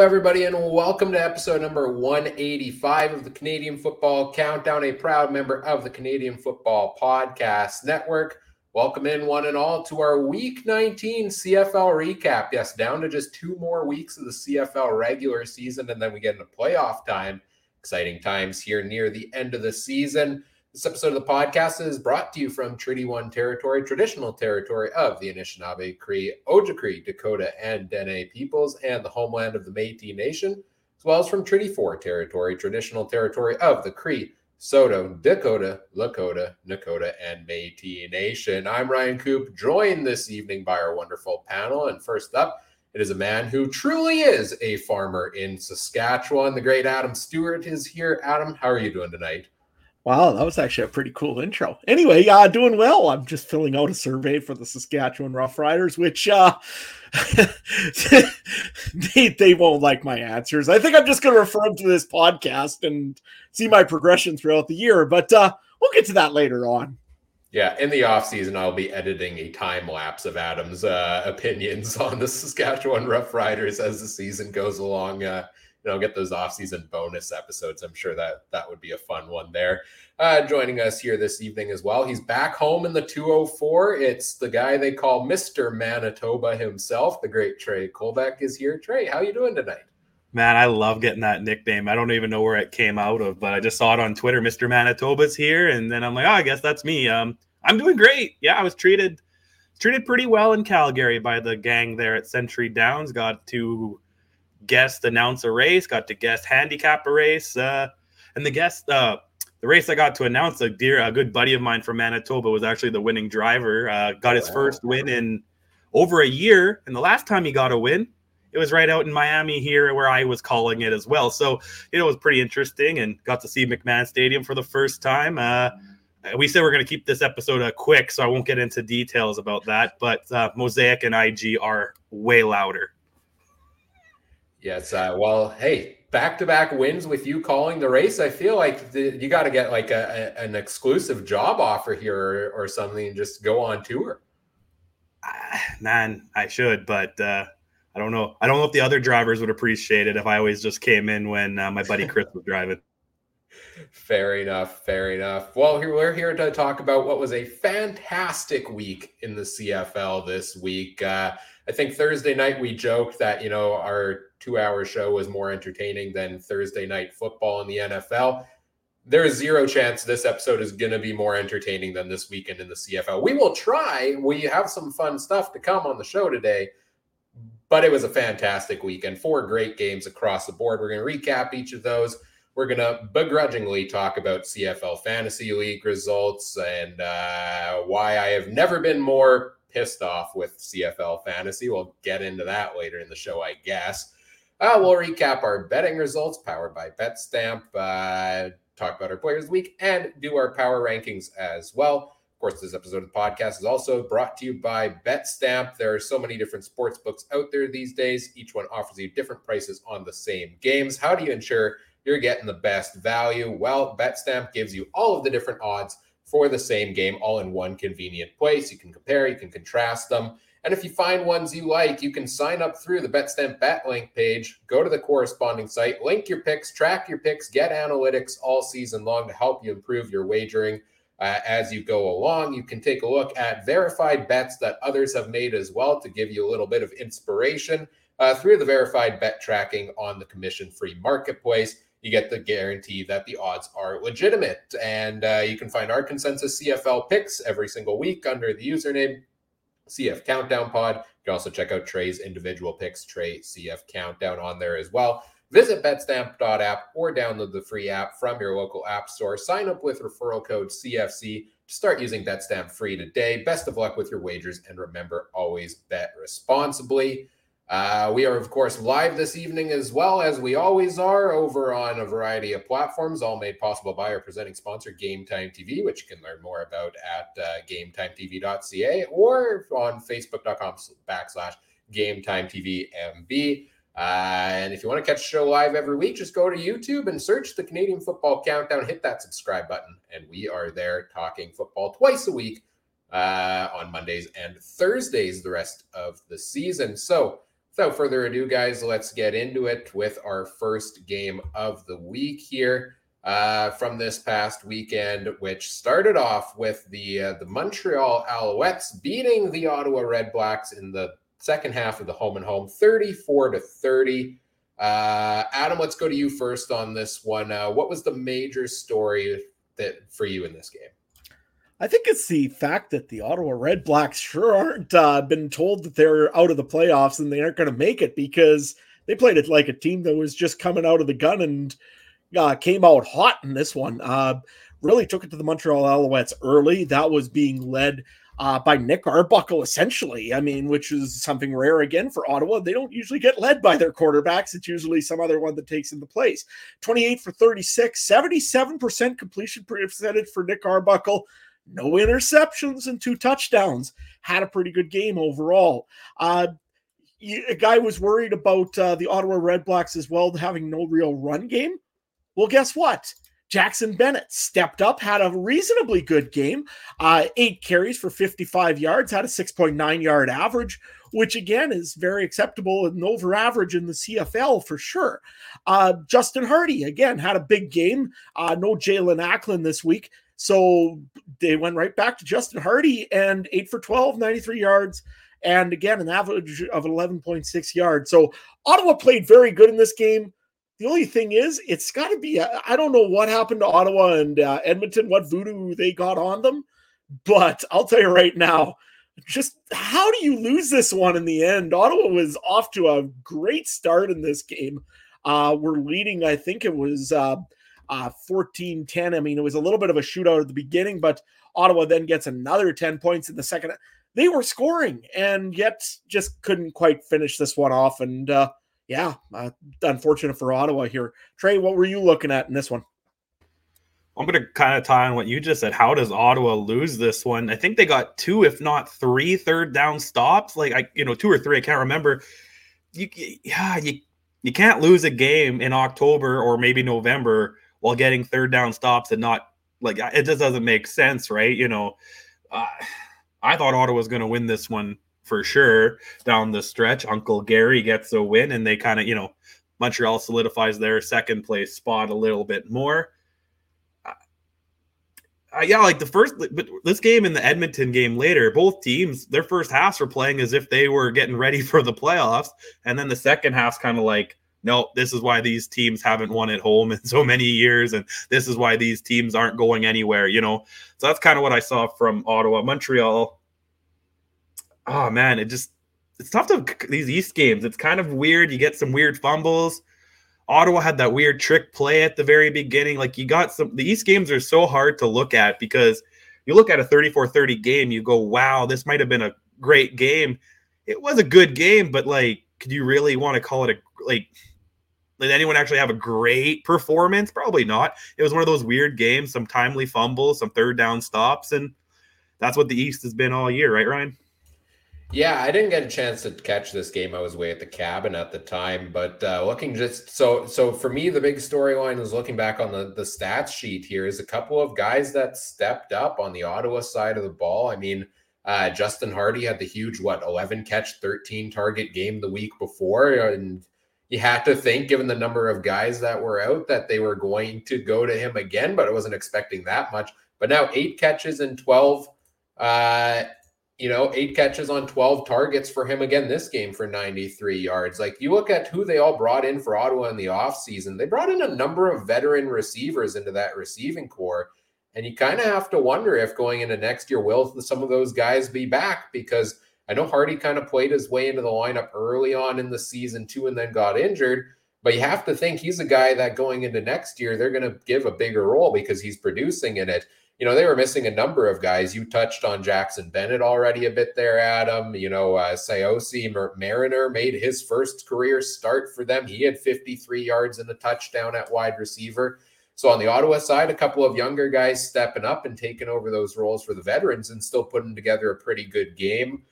Everybody, and welcome to episode number 185 of the Canadian Football Countdown, a proud member of the Canadian Football Podcast Network. Welcome in, one and all, to our Week 19 CFL recap. Yes, down to just two more weeks of the CFL regular season, and then we get into playoff time. Exciting times here near the end of the season. This episode of the podcast is brought to you from Treaty One territory, traditional territory of the Anishinaabe, Cree, Ojibwe, Dakota, and Dene peoples, and the homeland of the Métis Nation, as well as from Treaty Four territory, traditional territory of the Cree, Saulteaux, Dakota, Lakota, Nakota, and Métis Nation. I'm Ryan Koop, joined this evening by our wonderful panel. And first up, it is a man who truly is a farmer in Saskatchewan. The great Adam Stuart is here. Adam, how are you doing tonight? Wow, that was actually a pretty cool intro. Anyway, uh, doing well. I'm just filling out a survey for the Saskatchewan Roughriders, which uh, they, they won't like my answers. I think I'm just going to refer them to this podcast and see my progression throughout the year, but uh, we'll get to that later on. Yeah, in the off season, I'll be editing a time lapse of Adam's uh, opinions on the Saskatchewan Roughriders as the season goes along. Uh, you know get those off-season bonus episodes i'm sure that that would be a fun one there uh, joining us here this evening as well he's back home in the 204 it's the guy they call mr manitoba himself the great trey colbeck is here trey how you doing tonight Man, I love getting that nickname. I don't even know where it came out of, but I just saw it on Twitter. Mr. Manitoba's here, and then I'm like, oh, I guess that's me. Um, I'm doing great. Yeah, I was treated treated pretty well in Calgary by the gang there at Century Downs. Got to guest announce a race, got to guest handicap a race, uh, and the guest uh, the race I got to announce a dear a good buddy of mine from Manitoba was actually the winning driver. Uh, got his wow. first win in over a year, and the last time he got a win, it was right out in Miami here where I was calling it as well. So you know it was pretty interesting, and got to see McMahon Stadium for the first time. Uh, we said we're going to keep this episode uh, quick, so I won't get into details about that. But uh, Mosaic and IG are way louder. Yes. Uh, well, hey, back to back wins with you calling the race. I feel like the, you got to get like a, a, an exclusive job offer here or, or, something and just go on tour. Uh, man, I should, but uh, I don't know. I don't know if the other drivers would appreciate it if I always just came in when uh, my buddy Chris was driving. Fair enough. Fair enough. Well, here we're here to talk about what was a fantastic week in the CFL this week. Uh, I think Thursday night we joked that you know our two hour show was more entertaining than Thursday night football in the NFL. There is zero chance this episode is going to be more entertaining than this weekend in the CFL. We will try. We have some fun stuff to come on the show today, but it was a fantastic weekend. Four great games across the board. We're going to recap each of those. We're going to begrudgingly talk about CFL Fantasy League results and uh, why I have never been more pissed off with CFL Fantasy. We'll get into that later in the show, I guess. Uh, we'll recap our betting results powered by BetStamp, uh, talk about our players week, and do our power rankings as well. Of course, this episode of the podcast is also brought to you by BetStamp. There are so many different sports books out there these days. Each one offers you different prices on the same games. How do you ensure you're getting the best value? Well, BetStamp gives you all of the different odds for the same game all in one convenient place. You can compare, you can contrast them. And if you find ones you like, you can sign up through the BetStamp Bet link page, go to the corresponding site, link your picks, track your picks, get analytics all season long to help you improve your wagering uh, as you go along. You can take a look at verified bets that others have made as well to give you a little bit of inspiration uh, through the verified bet tracking on the commission free marketplace. You get the guarantee that the odds are legitimate. And uh, you can find our consensus CFL picks every single week under the username CF Countdown Pod. You can also check out Trey's individual picks, Trey CF Countdown, on there as well. Visit betstamp.app or download the free app from your local app store. Sign up with referral code CFC to start using BetStamp free today. Best of luck with your wagers, and remember, always bet responsibly. Uh, we are, of course, live this evening as well as we always are over on a variety of platforms, all made possible by our presenting sponsor, Game Time TV, which you can learn more about at uh, GameTimeTV.ca or on Facebook.com backslash Game Time TV MB. Uh, and if you want to catch the show live every week, just go to YouTube and search the Canadian Football Countdown. Hit that subscribe button, and we are there talking football twice a week uh, on Mondays and Thursdays the rest of the season. So without further ado, guys, let's get into it with our first game of the week here uh, from this past weekend, which started off with the uh, the Montreal Alouettes beating the Ottawa Redblacks in the second half of the home and home, 34 to 30. Uh, Adam, let's go to you first on this one. Uh, what was the major story that for you in this game? I think it's the fact that the Ottawa Redblacks sure aren't uh, been told that they're out of the playoffs and they aren't going to make it because they played it like a team that was just coming out of the gun and uh, came out hot in this one. Uh, really took it to the Montreal Alouettes early. That was being led uh, by Nick Arbuckle, essentially. I mean, which is something rare again for Ottawa. They don't usually get led by their quarterbacks. It's usually some other one that takes in the place. 28 for 36, 77% completion percentage for Nick Arbuckle. No interceptions and two touchdowns. Had a pretty good game overall. Uh, a guy was worried about uh, the Ottawa Redblacks as well, having no real run game. Well, guess what? Jackson Bennett stepped up, had a reasonably good game, uh, eight carries for 55 yards, had a 6.9 yard average, which again is very acceptable and over average in the CFL for sure. Uh, Justin Hardy again had a big game. Uh, no Jaelon Acklin this week. So they went right back to Justin Hardy and eight for 12, 93 yards, and again, an average of 11.6 yards. So Ottawa played very good in this game. The only thing is, it's got to be. I don't know what happened to Ottawa and uh, Edmonton, what voodoo they got on them, but I'll tell you right now, just how do you lose this one in the end? Ottawa was off to a great start in this game. Uh, we're leading, I think it was uh, uh, 14 10. I mean, it was a little bit of a shootout at the beginning, but Ottawa then gets another 10 points in the second. They were scoring and yet just couldn't quite finish this one off. And uh, yeah, uh, unfortunate for Ottawa here. Trey, what were you looking at in this one? I'm going to kind of tie on what you just said. How does Ottawa lose this one? I think they got two, if not three, third down stops. Like I, you know, two or three. I can't remember. You, yeah, you you can't lose a game in October or maybe November while getting third down stops and not like it just doesn't make sense, right? You know, uh, I thought Ottawa was going to win this one for sure down the stretch. Uncle Gary gets a win, and they kind of, you know, Montreal solidifies their second place spot a little bit more. Uh, yeah, like the first, but this game and the Edmonton game later, both teams, their first halves were playing as if they were getting ready for the playoffs. And then the second half's kind of like, no, this is why these teams haven't won at home in so many years. And this is why these teams aren't going anywhere, you know? So that's kind of what I saw from Ottawa. Montreal, oh man, it just it's tough to these East games. It's kind of weird. You get some weird fumbles. Ottawa had that weird trick play at the very beginning. Like you got some the East games are so hard to look at because you look at a 34-30 game, you go, wow, this might have been a great game. It was a good game, but like, could you really want to call it a like did anyone actually have a great performance? Probably not. It was one of those weird games, some timely fumbles, some third down stops, and that's what the East has been all year, right, Ryan? Yeah, I didn't get a chance to catch this game. I was way at the cabin at the time, but uh, looking just so so for me, the big storyline is looking back on the the stats sheet here is a couple of guys that stepped up on the Ottawa side of the ball. I mean, uh, Justin Hardy had the huge what eleven catch, thirteen target game the week before, and you had to think, given the number of guys that were out, that they were going to go to him again. But I wasn't expecting that much. But now eight catches and twelve. Uh, you know, eight catches on 12 targets for him again this game for 93 yards. Like you look at who they all brought in for Ottawa in the offseason, they brought in a number of veteran receivers into that receiving core. And you kind of have to wonder if going into next year, will some of those guys be back? Because I know Hardy kind of played his way into the lineup early on in the season too and then got injured. But you have to think he's a guy that going into next year, they're going to give a bigger role because he's producing in it you know, they were missing a number of guys. You touched on Jackson Bennett already a bit there, Adam. You know, uh, Siaosi Mariner made his first career start for them. He had 53 yards and a touchdown at wide receiver. So on the Ottawa side, a couple of younger guys stepping up and taking over those roles for the veterans and still putting together a pretty good game.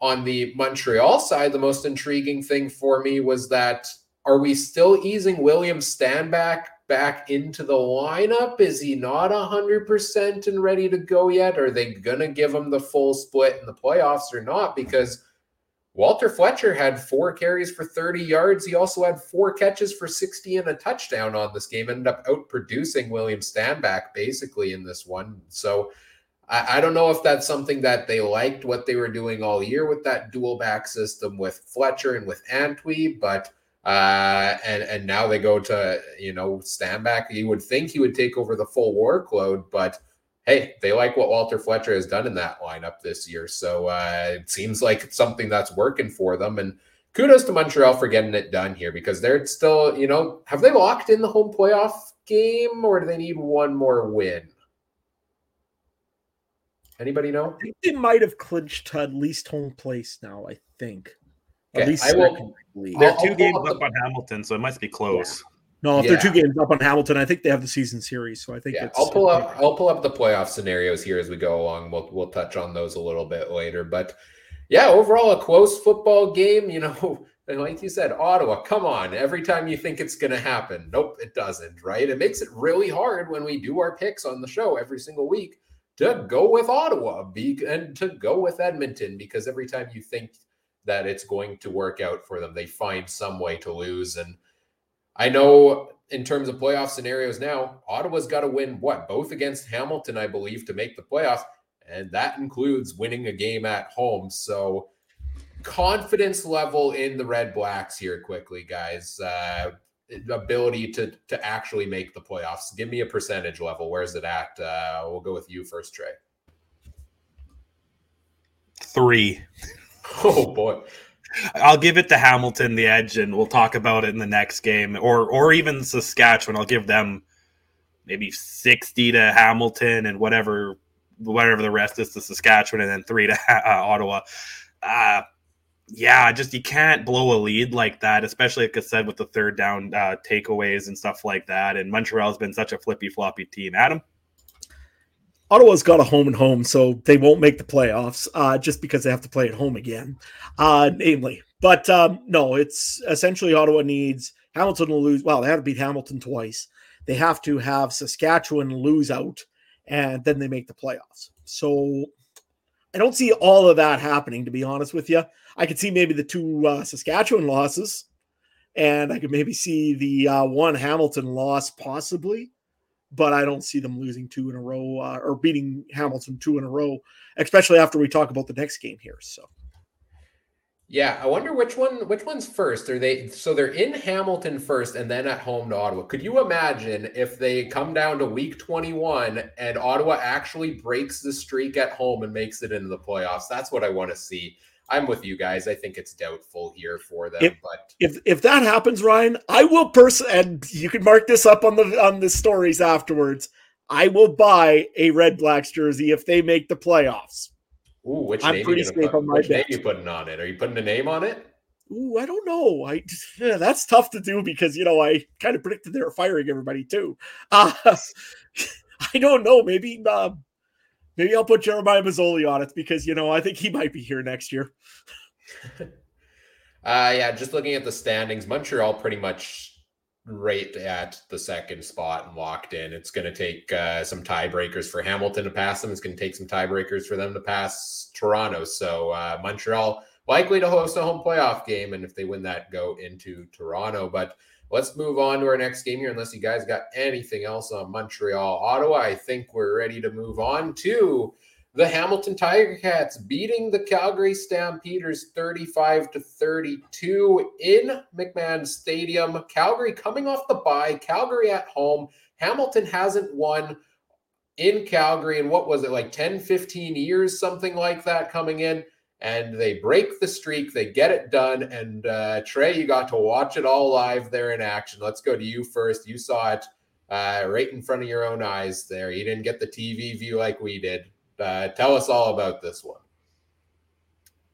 On the Montreal side, the most intriguing thing for me was that are we still easing William Stanback back into the lineup? Is he not 100% and ready to go yet? Are they going to give him the full split in the playoffs or not? Because Walter Fletcher had four carries for 30 yards. He also had four catches for 60 and a touchdown on this game. Ended up outproducing William Stanback basically in this one. So I, I, don't know if that's something that they liked what they were doing all year with that dual back system with Fletcher and with Antwi, but uh, and and now they go to you know Stanback. You would think he would take over the full workload, but hey, they like what Walter Fletcher has done in that lineup this year. So uh, it seems like it's something that's working for them. And kudos to Montreal for getting it done here because they're still, you know, have they locked in the home playoff game or do they need one more win? Anybody know? I think they might have clinched at least home place now, I think. Okay, at least I will, They're 2 games up, up on Hamilton, so it must be close. Yeah. No, if yeah. they're two games up on Hamilton, I think they have the season series. So I think yeah, I'll pull up I'll pull up the playoff scenarios here as we go along. We'll we'll touch on those a little bit later. But yeah, overall a close football game. You know, and like you said, Ottawa, come on. Every time you think it's gonna happen, nope, it doesn't, right? It makes it really hard when we do our picks on the show every single week to go with Ottawa be, and to go with Edmonton because every time you think that it's going to work out for them, they find some way to lose. And I know in terms of playoff scenarios now, Ottawa's got to win what? Both against Hamilton, I believe, to make the playoffs. And that includes winning a game at home. So, confidence level in the Redblacks here, quickly, guys. Uh, ability to to actually make the playoffs. Give me a percentage level. Where's it at? Uh, we'll go with you first, Trey. Three. Oh boy. I'll give it to Hamilton the edge, and we'll talk about it in the next game, or or even Saskatchewan. I'll give them maybe sixty to Hamilton, and whatever whatever the rest is to Saskatchewan, and then three to uh, Ottawa. Uh, yeah, just you can't blow a lead like that, especially like I said with the third down uh, takeaways and stuff like that. And Montreal's been such a flippy floppy team. Adam. Ottawa's got a home and home, so they won't make the playoffs uh, just because they have to play at home again, uh, namely. But um, no, it's essentially Ottawa needs Hamilton to lose. Well, they have to beat Hamilton twice. They have to have Saskatchewan lose out, and then they make the playoffs. So I don't see all of that happening, to be honest with you. I could see maybe the two uh, Saskatchewan losses, and I could maybe see the uh, one Hamilton loss possibly but I don't see them losing two in a row uh, or beating Hamilton two in a row, especially after we talk about the next game here. So, yeah, I wonder which one which one's first. Are they so they're in Hamilton first and then at home to Ottawa? Could you imagine if they come down to week 21 and Ottawa actually breaks the streak at home and makes it into the playoffs? That's what I want to see. I'm with you guys. I think it's doubtful here for them. If, but if if that happens, Ryan, I will person and you can mark this up on the on the stories afterwards. I will buy a Redblacks jersey if they make the playoffs. Ooh, which I'm name pretty safe put, on my which name you putting on it? Are you putting a name on it? Ooh, I don't know. I yeah, that's tough to do because you know I kind of predicted they were firing everybody too. Uh, I don't know. Maybe uh, Maybe I'll put Jeremiah Masoli on it because you know I think he might be here next year. uh yeah, just looking at the standings, Montreal pretty much right at the second spot and locked in. It's going to take uh, some tiebreakers for Hamilton to pass them. It's going to take some tiebreakers for them to pass Toronto. So uh, Montreal likely to host a home playoff game, and if they win that, go into Toronto. But Let's move on to our next game here, unless you guys got anything else on Montreal, Ottawa. I think we're ready to move on to the Hamilton Tiger Cats beating the Calgary Stampeders 35 to 32 in McMahon Stadium. Calgary coming off the bye, Calgary at home. Hamilton hasn't won in Calgary and what was it like 10, 15 years, something like that coming in and they break the streak. They get it done. And uh, Trey, you got to watch it all live there in action. Let's go to you first. You saw it uh, right in front of your own eyes there. You didn't get the TV view like we did. Uh, tell us all about this one.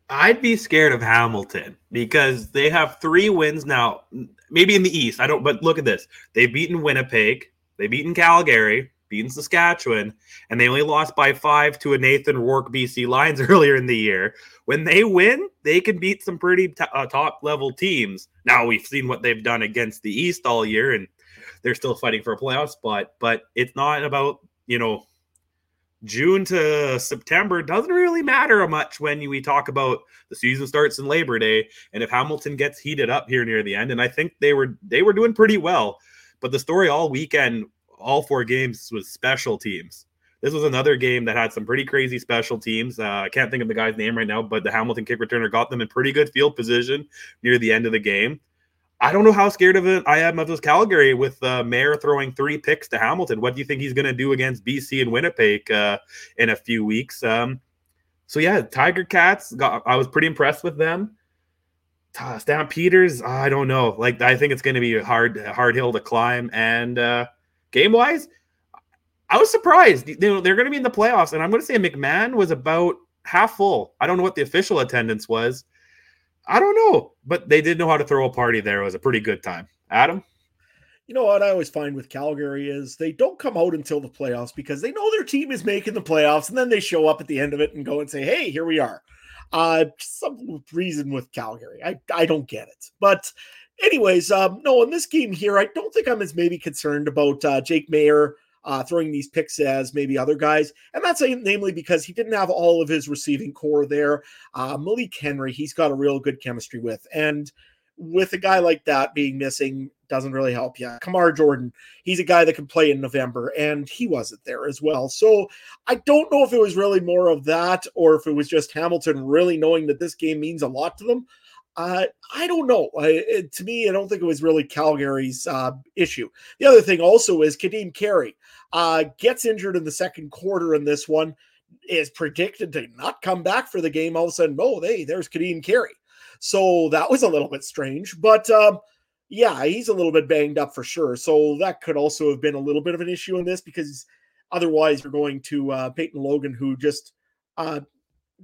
I'd be scared of Hamilton because they have three wins now, maybe in the East. I don't, but look at this. They've beaten Winnipeg, they've beaten Calgary, beating Saskatchewan, and they only lost by five to a Nathan Rourke BC Lions earlier in the year. When they win, they can beat some pretty t- uh, top level teams. Now we've seen what they've done against the East all year, and they're still fighting for a playoff spot. But it's not about you know June to September doesn't really matter much when we talk about the season starts in Labor Day and if Hamilton gets heated up here near the end and I think they were they were doing pretty well but the story all weekend all four games was special teams this was another game that had some pretty crazy special teams. Uh, I can't think of the guy's name right now, but the Hamilton kick returner got them in pretty good field position near the end of the game. I don't know how scared of it I am of this Calgary with uh, Maier throwing three picks to Hamilton. What do you think he's going to do against BC and Winnipeg uh, in a few weeks? Um, so yeah, Tiger Cats. Got, I was pretty impressed with them. Stampeders. I don't know. Like I think it's going to be a hard, hard hill to climb. And uh, game wise, I was surprised. You know, they're going to be in the playoffs, and I'm going to say McMahon was about half full. I don't know what the official attendance was. I don't know, but they did know how to throw a party there. It was a pretty good time. Adam? You know what I always find with Calgary is they don't come out until the playoffs because they know their team is making the playoffs, and then they show up at the end of it and go and say, "Hey, here we are." Uh, some reason with Calgary, I I don't get it, but anyways, um, no, in this game here, I don't think I'm as maybe concerned about uh, Jake Maier uh, throwing these picks as maybe other guys. And that's namely because he didn't have all of his receiving core there. Uh, Malik Henry, he's got a real good chemistry with. And with a guy like that being missing, doesn't really help you. Kamar Jorden, he's a guy that can play in November, and he wasn't there as well. So I don't know if it was really more of that or if it was just Hamilton really knowing that this game means a lot to them. Uh, I don't know. I, it, to me, I don't think it was really Calgary's uh, issue. The other thing also is Kadeem Carey uh, gets injured in the second quarter in this one, is predicted to not come back for the game. All of a sudden, oh, hey, there's Kadeem Carey. So that was a little bit strange. But um, yeah, he's a little bit banged up for sure. So that could also have been a little bit of an issue in this because otherwise you're going to uh, Peyton Logan, who just uh,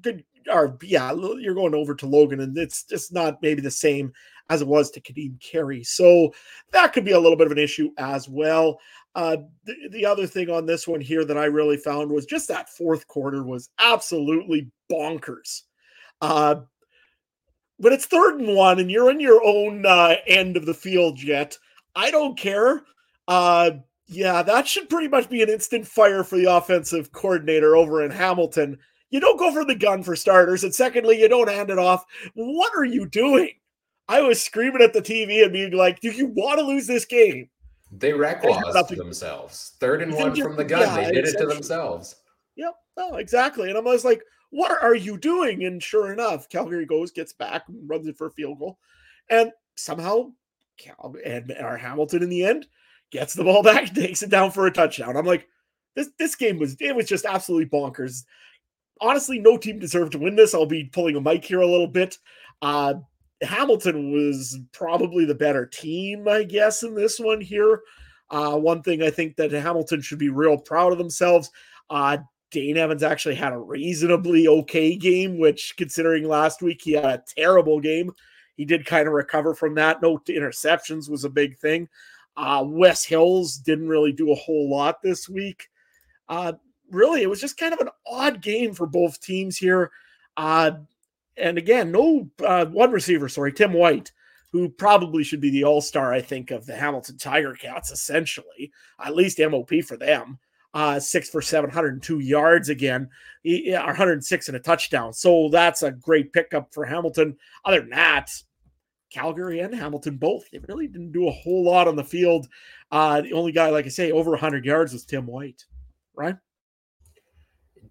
good or yeah, you're going over to Logan, and it's just not maybe the same as it was to Kadeem Carey. So that could be a little bit of an issue as well. Uh, the, the other thing on this one here that I really found was just that fourth quarter was absolutely bonkers. Uh, but it's third and one, and you're in your own uh, end of the field yet. I don't care. Uh, yeah, that should pretty much be an instant fire for the offensive coordinator over in Hamilton you don't go for the gun for starters. And secondly, you don't hand it off. What are you doing? I was screaming at the TV and being like, do you want to lose this game? They reckless themselves. Third and one from the gun. Yeah, they did it to themselves. Yep. No, exactly. And I was like, what are you doing? And sure enough, Calgary goes, gets back, runs it for a field goal. And somehow Cal and our Hamilton in the end gets the ball back, takes it down for a touchdown. I'm like, this this game was it was just absolutely bonkers honestly, no team deserved to win this. I'll be pulling a mic here a little bit. Uh, Hamilton was probably the better team, I guess, in this one here. Uh, one thing I think that Hamilton should be real proud of themselves. Uh, Dane Evans actually had a reasonably okay game, which, considering last week he had a terrible game, he did kind of recover from that. No interceptions was a big thing. Uh, Wes Hills didn't really do a whole lot this week. Uh, really, it was just kind of an odd game for both teams here. Uh, and again, no uh, one receiver, sorry, Tim White, who probably should be the all star, I think, of the Hamilton Tiger Cats, essentially, at least MOP for them. Uh, six for 702 yards again, he, 106 and a touchdown. So that's a great pickup for Hamilton. Other than that, Calgary and Hamilton both, they really didn't do a whole lot on the field. Uh, the only guy, like I say, over 100 yards was Tim White, right?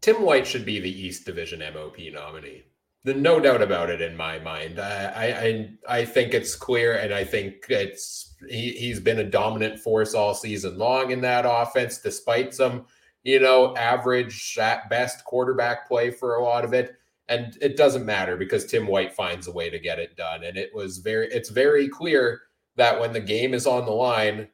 Tim White should be the East Division MOP nominee. The, no doubt about it in my mind. I, I I think it's clear, and I think it's he he's been a dominant force all season long in that offense, despite some you know average at best quarterback play for a lot of it. And it doesn't matter because Tim White finds a way to get it done. And it was very it's very clear that when the game is on the line,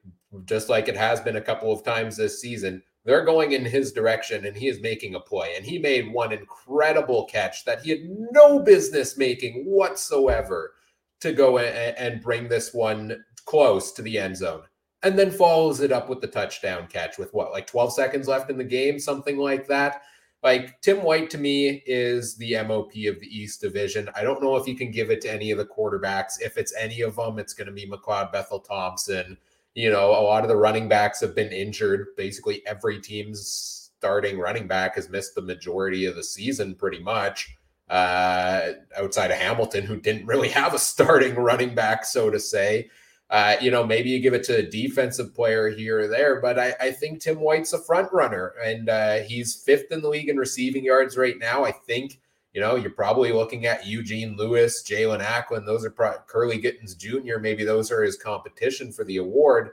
just like it has been a couple of times this season, they're going in his direction and he is making a play. And he made one incredible catch that he had no business making whatsoever to go and bring this one close to the end zone. And then follows it up with the touchdown catch with what, like 12 seconds left in the game, something like that. Like Tim White to me is the MOP of the East Division. I don't know if you can give it to any of the quarterbacks. If it's any of them, it's going to be McLeod Bethel Thompson you know, a lot of the running backs have been injured. Basically, every team's starting running back has missed the majority of the season pretty much. Uh, outside of Hamilton, who didn't really have a starting running back, so to say. Uh, you know, maybe you give it to a defensive player here or there, but I, I think Tim White's a front runner, and uh, he's fifth in the league in receiving yards right now. I think you know you're probably looking at Eugene Lewis, Jaelon Acklin. Those are pro- Kurleigh Gittens Jr. Maybe those are his competition for the award,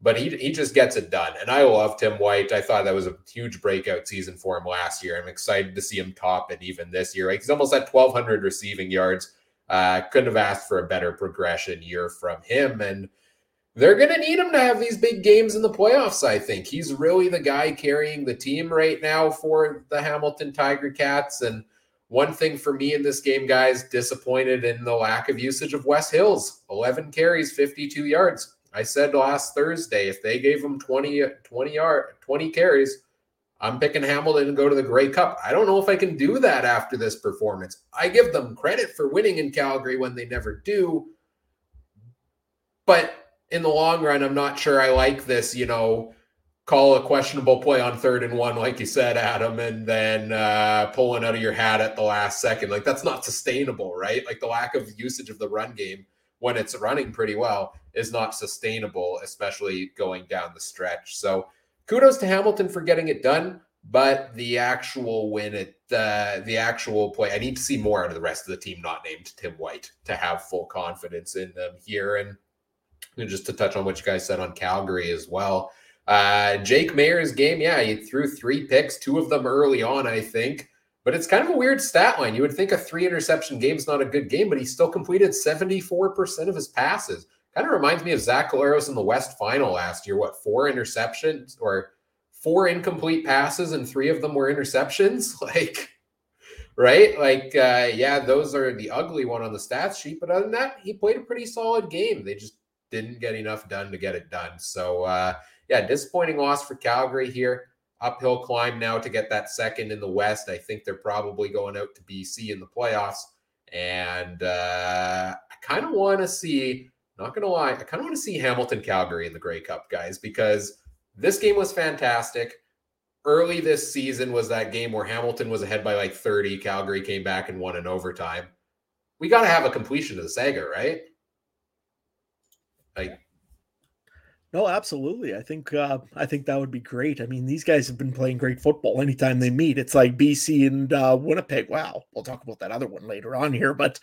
but he he just gets it done. And I love Tim White. I thought that was a huge breakout season for him last year. I'm excited to see him top it even this year. Like he's almost at 1,200 receiving yards uh, couldn't have asked for a better progression year from him. And they're going to need him to have these big games in the playoffs, I think. He's really the guy carrying the team right now for the Hamilton Tiger Cats. And one thing for me in this game, guys, disappointed in the lack of usage of Wes Hills 11 carries, 52 yards. I said last Thursday, if they gave him 20, 20 yard, 20 carries, I'm picking Hamilton to go to the Grey Cup. I don't know if I can do that after this performance. I give them credit for winning in Calgary when they never do. But in the long run, I'm not sure I like this, you know, call a questionable play on third and one, like you said, Adam, and then uh, pulling out of your hat at the last second. Like, that's not sustainable, right? Like, the lack of usage of the run game when it's running pretty well is not sustainable, especially going down the stretch. So, kudos to Hamilton for getting it done, but the actual win it uh, the actual play, I need to see more out of the rest of the team not named Tim White to have full confidence in them here. And, and just to touch on what you guys said on Calgary as well. Uh, Jake Maier's game, yeah, he threw three picks, two of them early on, I think. But it's kind of a weird stat line. You would think a three interception game is not a good game, but he still completed 74% of his passes. Kind of reminds me of Zach Collaros in the West Final last year. What four interceptions or four incomplete passes and three of them were interceptions? Like, right? Like, uh, yeah, those are the ugly one on the stats sheet. But other than that, he played a pretty solid game. They just didn't get enough done to get it done. So, uh, yeah, disappointing loss for Calgary here. Uphill climb now to get that second in the West. I think they're probably going out to BC in the playoffs. And uh, I kind of want to see not going to lie, I kind of want to see Hamilton Calgary in the Grey Cup, guys, because this game was fantastic. Early this season was that game where Hamilton was ahead by like 30. Calgary came back and won in overtime. We got to have a completion of the saga, right? Like no, absolutely. I think uh, I think that would be great. I mean, these guys have been playing great football anytime they meet. It's like BC and uh, Winnipeg. Wow, we'll talk about that other one later on here. But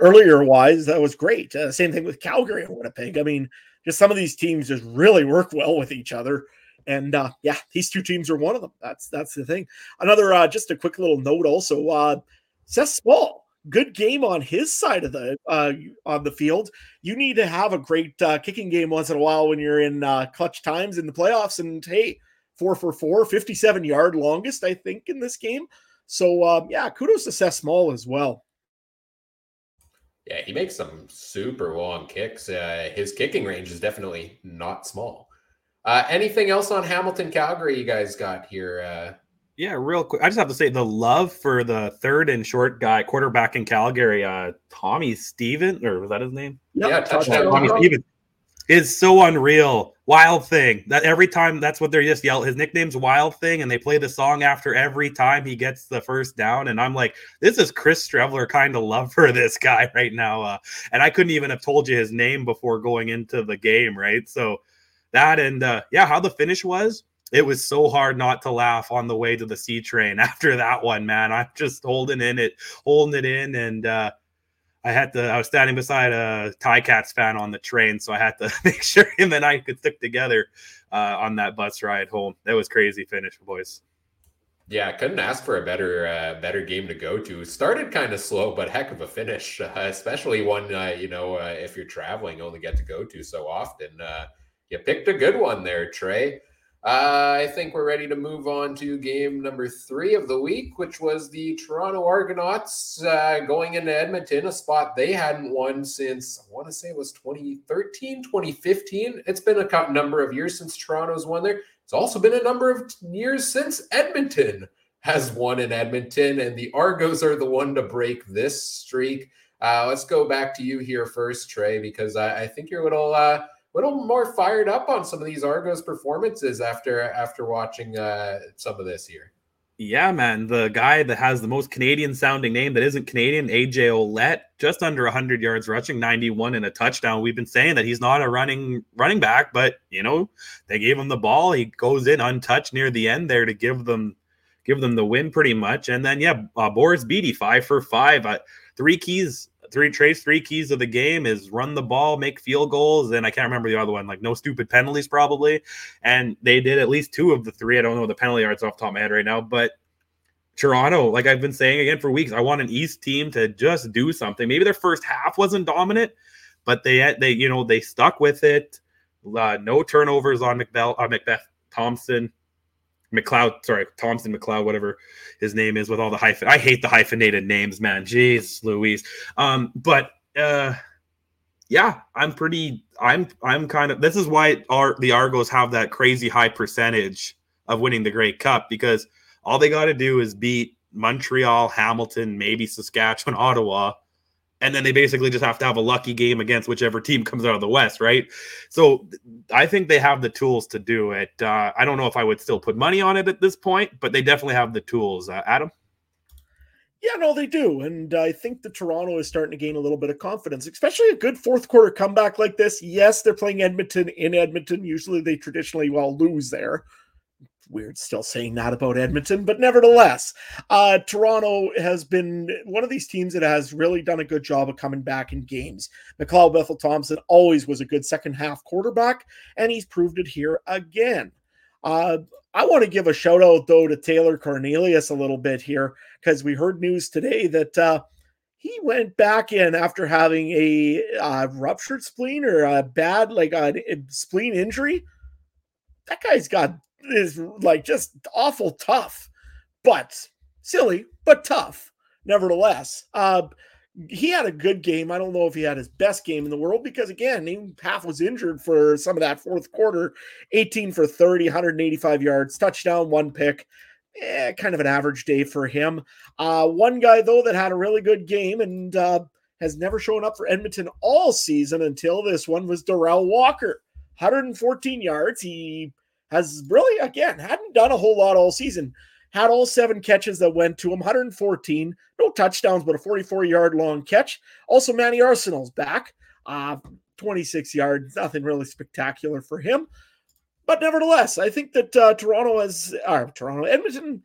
earlier wise, that was great. Uh, same thing with Calgary and Winnipeg. I mean, just some of these teams just really work well with each other. And uh, yeah, these two teams are one of them. That's that's the thing. Another uh, just a quick little note also. Uh, Seth Small good game on his side of the uh, on the field. You need to have a great uh, kicking game once in a while when you're in uh, clutch times in the playoffs. And hey, four for four, 57 yard longest, I think, in this game. So um, yeah, kudos to Seth Small as well. Yeah, he makes some super long kicks. Uh, his kicking range is definitely not small. Uh, anything else on Hamilton Calgary you guys got here? Yeah, real quick. I just have to say the love for the third and short guy, quarterback in Calgary, uh, Tommy Steven, or was that his name? Yep. Yeah, touchdown. Tommy Steven is so unreal. Wild thing that every time that's what they're just yell. His nickname's Wild Thing, and they play the song after every time he gets the first down. And I'm like, this is Chris Streveler kind of love for this guy right now. Uh, and I couldn't even have told you his name before going into the game, right? So that and uh, yeah, how the finish was it was so hard not to laugh on the way to the C train after that one, man. I'm just holding in it, holding it in, and uh, I had to. I was standing beside a Ticats fan on the train, so I had to make sure him and I could stick together uh, on that bus ride home. That was crazy finish, boys. Yeah, couldn't ask for a better uh, better game to go to. Started kind of slow, but heck of a finish, especially one uh, you know uh, if you're traveling, only get to go to so often. Uh, you picked a good one there, Trey. I think we're ready to move on to game number three of the week, which was the Toronto Argonauts uh, going into Edmonton, a spot they hadn't won since I want to say it was 2013, 2015. It's been a number of years since Toronto's won there. It's also been a number of years since Edmonton has won in Edmonton, and the Argos are the one to break this streak. Uh, let's go back to you here first, Trey, because I, I think you're a little uh, little more fired up on some of these Argos performances after after watching uh, some of this here. Yeah, man. The guy that has the most Canadian sounding name that isn't Canadian, AJ Ouellette, just under 100 yards rushing, 91 and a touchdown. We've been saying that he's not a running running back, but you know, they gave him the ball. He goes in untouched near the end there to give them give them the win pretty much. And then yeah, uh, Boris Bede, five for five, uh, three keys three trace three keys of the game is run the ball, make field goals, and I can't remember the other one, like no stupid penalties probably. And they did at least two of the three. I don't know the penalty yards off top of my head right now, but Toronto, like I've been saying again for weeks, I want an East team to just do something. Maybe their first half wasn't dominant, but they they you know they stuck with it. Uh, no turnovers on McBell, uh, Macbeth Thompson. McLeod, sorry, Thompson McLeod, whatever his name is, with all the hyphen. I hate the hyphenated names, man. Jeez, Louise. Um, but uh, yeah, I'm pretty. I'm I'm kind of. This is why our the Argos have that crazy high percentage of winning the Grey Cup because all they got to do is beat Montreal, Hamilton, maybe Saskatchewan, Ottawa, and then they basically just have to have a lucky game against whichever team comes out of the West, right? So I think they have the tools to do it. Uh, I don't know if I would still put money on it at this point, but they definitely have the tools. Uh, Adam? Yeah, no, they do. And I think the Toronto is starting to gain a little bit of confidence, especially a good fourth quarter comeback like this. Yes, they're playing Edmonton in Edmonton. Usually they traditionally well lose there weird still saying that about Edmonton, but nevertheless, uh, Toronto has been one of these teams that has really done a good job of coming back in games. McLeod Bethel Thompson always was a good second half quarterback, and he's proved it here again. Uh, I want to give a shout out though to Taylor Cornelius a little bit here because we heard news today that uh, he went back in after having a uh, ruptured spleen or a bad like a, a spleen injury. That guy's got is like just awful tough, but silly, but tough nevertheless. Uh, he had a good game. I don't know if he had his best game in the world because again, he half was injured for some of that fourth quarter. 18 for 30, 185 yards, touchdown, one pick. Eh, kind of an average day for him. Uh, one guy though that had a really good game and uh, has never shown up for Edmonton all season until this one was Darrell Walker. 114 yards. He has really, again, hadn't done a whole lot all season. Had all seven catches that went to him, 114, no touchdowns, but a 44 yard long catch. Also, Manny Arceneaux's back, uh, 26 yards, nothing really spectacular for him. But nevertheless, I think that uh, Toronto has, or Toronto, Edmonton,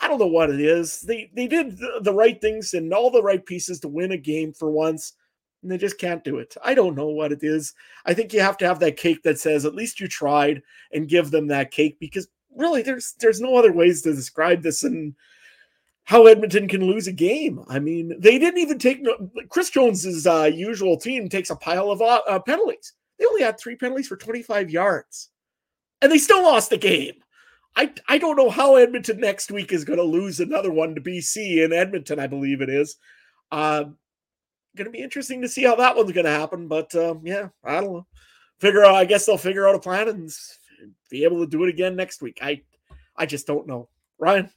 I don't know what it is. They they did the right things and all the right pieces to win a game for once and they just can't do it. I don't know what it is. I think you have to have that cake that says at least you tried and give them that cake because really there's there's no other ways to describe this and how Edmonton can lose a game. I mean, they didn't even take Chris Jones's uh, usual team takes a pile of uh penalties. They only had three penalties for 25 yards, and they still lost the game. I I don't know how Edmonton next week is going to lose another one to BC in Edmonton, I believe it is. Uh, going to be interesting to see how that one's going to happen. But um, yeah, I don't know. Figure out. I guess they'll figure out a plan and be able to do it again next week. I, I just don't know. Ryan.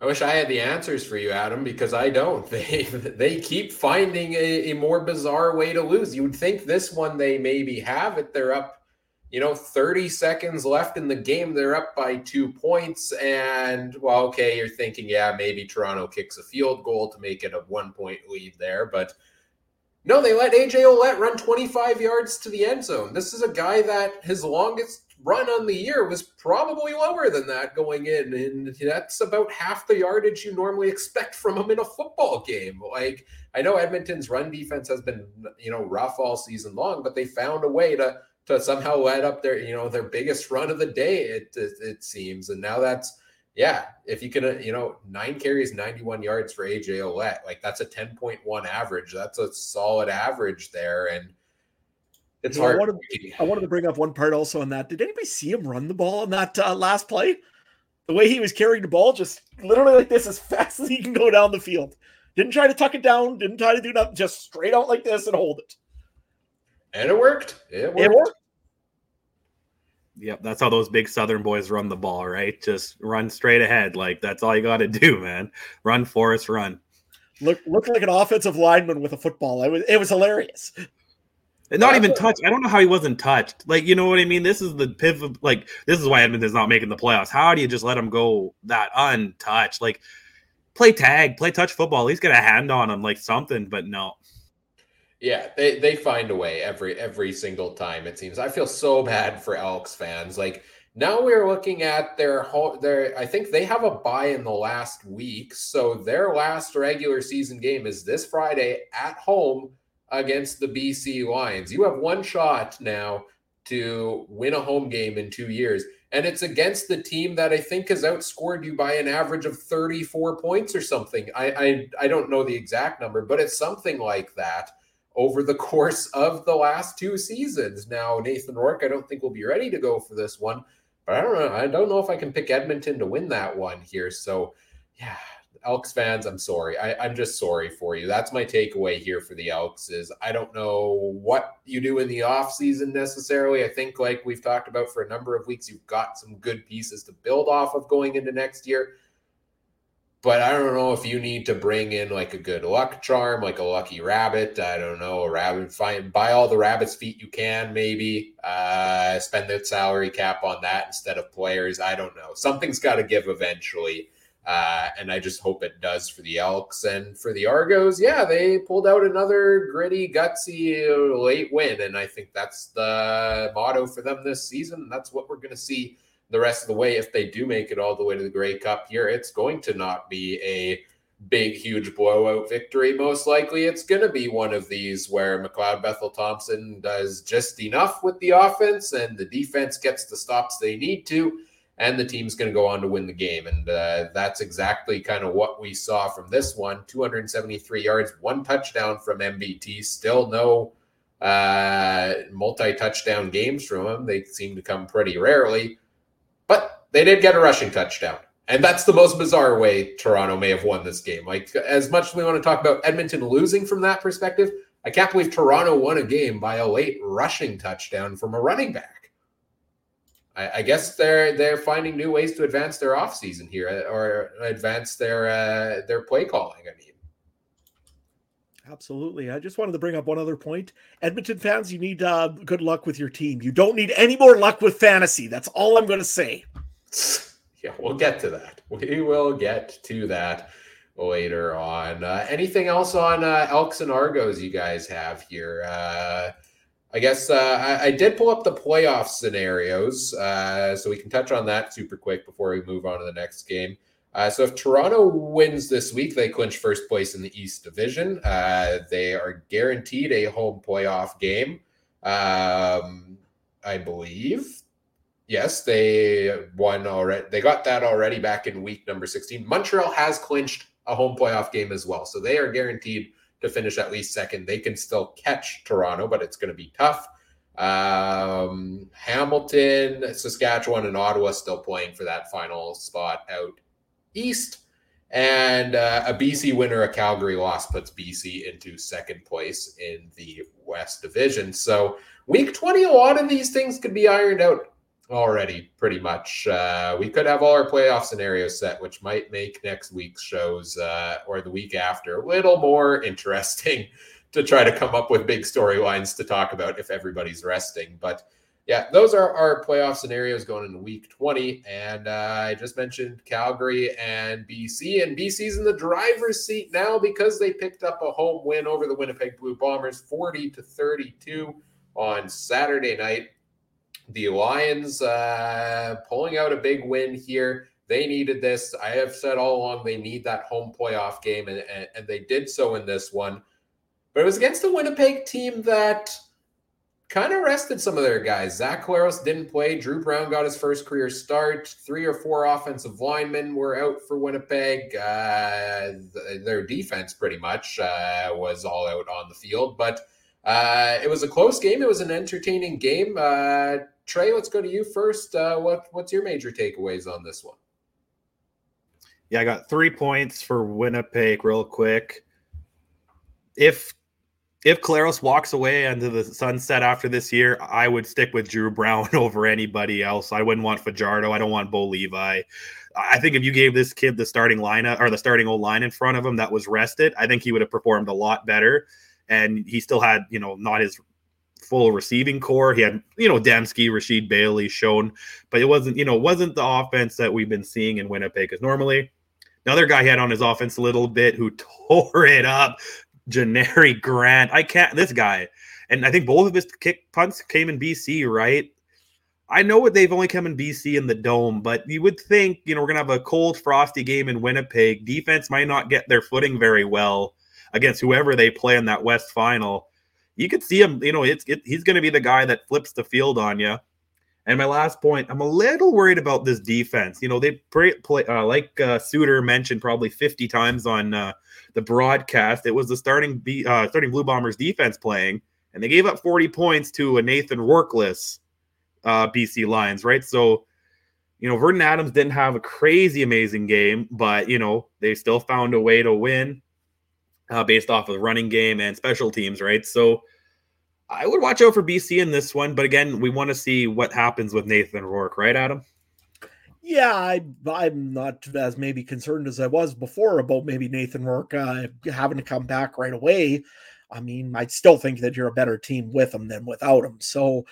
I wish I had the answers for you, Adam, because I don't. They they keep finding a, a more bizarre way to lose. You would think this one they maybe have it. They're up you know, 30 seconds left in the game. They're up by two points. And, well, okay, you're thinking, yeah, maybe Toronto kicks a field goal to make it a one point lead there. But no, they let AJ Ouellette run 25 yards to the end zone. This is a guy that his longest run on the year was probably lower than that going in. And that's about half the yardage you normally expect from him in a football game. Like, I know Edmonton's run defense has been, you know, rough all season long, but they found a way to to somehow let up their you know their biggest run of the day it, it, it seems. And now that's yeah if you can uh, you know nine carries 91 yards for aj Ouellette, like that's a 10.1 average. That's a solid average there. And it's hard I wanted, I wanted, to bring up one part also on that. Did anybody see him run the ball on that uh, last play? The way he was carrying the ball just literally like this as fast as he can go down the field. Didn't try to tuck it down didn't try to do nothing just straight out like this and hold it and it worked. It worked. It worked. Yep, that's how those big Southern boys run the ball, right? Just run straight ahead. Like that's all you got to do, man. Run, Forrest, run. Look, looked like an offensive lineman with a football. It was, it was hilarious. not even touched. I don't know how he wasn't touched. Like, you know what I mean? This is the pivot. Like, this is why Edmonton's not making the playoffs. How do you just let him go that untouched? Like, play tag, play touch football. He's got a hand on him, like something. But no. Yeah, they, they find a way every every single time. It seems. I feel so bad for Elks fans. Like now we're looking at their whole their. I think they have a bye in the last week, so their last regular season game is this Friday at home against the BC Lions. You have one shot now to win a home game in two years. And it's against the team that I think has outscored you by an average of 34 points or something. I, I, I don't know the exact number, but it's something like that over the course of the last two seasons. Now, Nathan Rourke, I don't think will be ready to go for this one, but I don't know. I don't know if I can pick Edmonton to win that one here. So, yeah, Elks fans, I'm sorry. I, am just sorry for you. That's my takeaway here for the Elks is I don't know what you do in the off season necessarily. I think like we've talked about for a number of weeks, you've got some good pieces to build off of going into next year. But I don't know if you need to bring in like a good luck charm, like a lucky rabbit. I don't know, a rabbit. Find buy all the rabbit's feet you can, maybe. Uh, spend the salary cap on that instead of players. I don't know. Something's got to give eventually. Uh, and I just hope it does for the Elks and for the Argos. Yeah, they pulled out another gritty, gutsy late win, and I think that's the motto for them this season. That's what we're going to see the rest of the way if they do make it all the way to the Grey Cup here. It's going to not be a big, huge blowout victory. Most likely, it's going to be one of these where McLeod Bethel Thompson does just enough with the offense and the defense gets the stops they need to and the team's going to go on to win the game. And uh, that's exactly kind of what we saw from this one 273 yards, one touchdown from MBT. Still no uh, multi touchdown games from them. They seem to come pretty rarely, they did get a rushing touchdown. And that's the most bizarre way Toronto may have won this game. Like, as much as we want to talk about Edmonton losing from that perspective, I can't believe Toronto won a game by a late rushing touchdown from a running back. I, I, guess they're they're finding new ways to advance their offseason here uh, or advance their uh, their play calling. I mean. Absolutely. I just wanted to bring up one other point. Edmonton fans, you need uh, good luck with your team. You don't need any more luck with fantasy. That's all I'm going to say. Yeah, we'll get to that. We will get to that later on. Uh, anything else on uh, Elks and Argos you guys have here? Uh, I guess uh, I, I, did pull up the playoff scenarios, uh, so we can touch on that super quick before we move on to the next game. Uh, so if Toronto wins this week, they clinch first place in the East Division. They are guaranteed a home playoff game, um, I believe. Yes, they won already. They got that already back in week number 16. Montreal has clinched a home playoff game as well, so they are guaranteed to finish at least second. They can still catch Toronto, but it's going to be tough. Um, Hamilton, Saskatchewan, and Ottawa still playing for that final spot out east. And uh, a BC winner, a Calgary loss puts BC into second place in the West Division. So, week 20, a lot of these things could be ironed out already pretty much. Uh, we could have all our playoff scenarios set, which might make next week's shows uh, or the week after a little more interesting to try to come up with big storylines to talk about if everybody's resting. But yeah, those are our playoff scenarios going into week 20. And uh, I just mentioned Calgary and BC, and BC's in the driver's seat now because they picked up a home win over the Winnipeg Blue Bombers 40 to 32 on Saturday night the Lions uh, pulling out a big win here. They needed this. I have said all along they need that home playoff game, and, and, and they did so in this one. But it was against a Winnipeg team that kind of rested some of their guys. Zach Collaros didn't play. Drew Brown got his first career start. Three or four offensive linemen were out for Winnipeg. Uh, their defense pretty much uh, was all out on the field, but uh, it was a close game. It was an entertaining game. Uh, Trey, let's go to you first. Uh, what what's your major takeaways on this one? Yeah, I got three points for Winnipeg, real quick. If if Collaros walks away into the sunset after this year, I would stick with Drew Brown over anybody else. I wouldn't want Fajardo. I don't want Bo Levi. I think if you gave this kid the starting lineup or the starting old line in front of him that was rested, I think he would have performed a lot better. And he still had, you know, not his full receiving core. He had, you know, Demski, Rasheed Bailey Schoen, but it wasn't, you know, wasn't the offense that we've been seeing in Winnipeg. Because normally, another guy had on his offense a little bit who tore it up. Janarion Grant. I can't. This guy, and I think both of his kick punts came in BC, right? I know what they've only come in BC in the dome, but you would think, you know, we're gonna have a cold, frosty game in Winnipeg. Defense might not get their footing very well against whoever they play in that West final. You could see him, you know, it's it, he's gonna be the guy that flips the field on you. And my last point, I'm a little worried about this defense. You know, they play, play uh, like uh, Suitor mentioned probably 50 times on uh, the broadcast. It was the starting B, uh, starting Blue Bombers defense playing, and they gave up 40 points to a Nathan Rourkeless uh, BC Lions, right? So, you know, Vernon Adams didn't have a crazy amazing game, but you know they still found a way to win uh, based off of the running game and special teams, right? So. I would watch out for BC in this one, but again, we want to see what happens with Nathan Rourke, right, Adam? Yeah, I, I'm not as maybe concerned as I was before about maybe Nathan Rourke uh, having to come back right away. I mean, I still think that you're a better team with him than without him. So,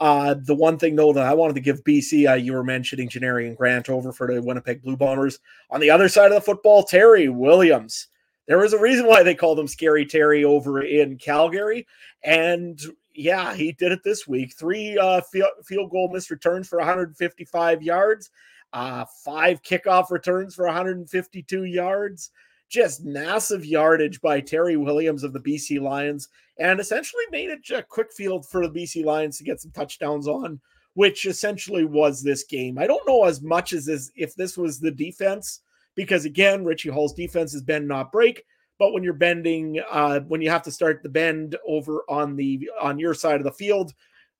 uh, the one thing though that I wanted to give BC, uh, you were mentioning Janarion Grant over for the Winnipeg Blue Bombers. On the other side of the football, Terry Williams. There was a reason why they called him Scary Terry over in Calgary, and yeah, he did it this week. Three uh, field, goal missed returns for 155 yards uh, five kickoff returns for 152 yards. Just massive yardage by Terry Williams of the BC Lions, and essentially made it a quick field for the BC Lions to get some touchdowns on, which essentially was this game. I don't know as much as this, if this was the defense, because again, Richie Hall's defense is bend not break. But when you're bending, uh, when you have to start the bend over on the on your side of the field,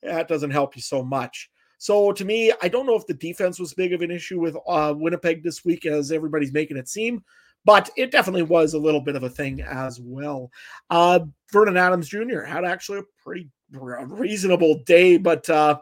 that doesn't help you so much. So to me, I don't know if the defense was big of an issue with uh, Winnipeg this week as everybody's making it seem, but it definitely was a little bit of a thing as well. Uh, Vernon Adams Jr. had actually a pretty reasonable day, but uh,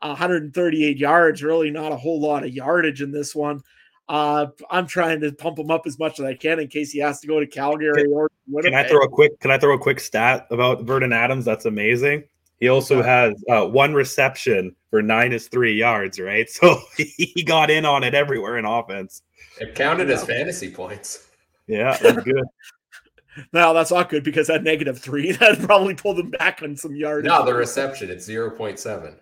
138 yards, really not a whole lot of yardage in this one. Uh, I'm trying to pump him up as much as I can in case he has to go to Calgary or Winnipeg. Can I throw a quick? Can I throw a quick stat about Vernon Adams? That's amazing. He also has uh, one reception for nine is three yards, right? So he got in on it everywhere in offense. It counted as fantasy points. Yeah, that's good. no, that's not good because that negative three that probably pulled him back on some yards. No, the reception it's zero point seven.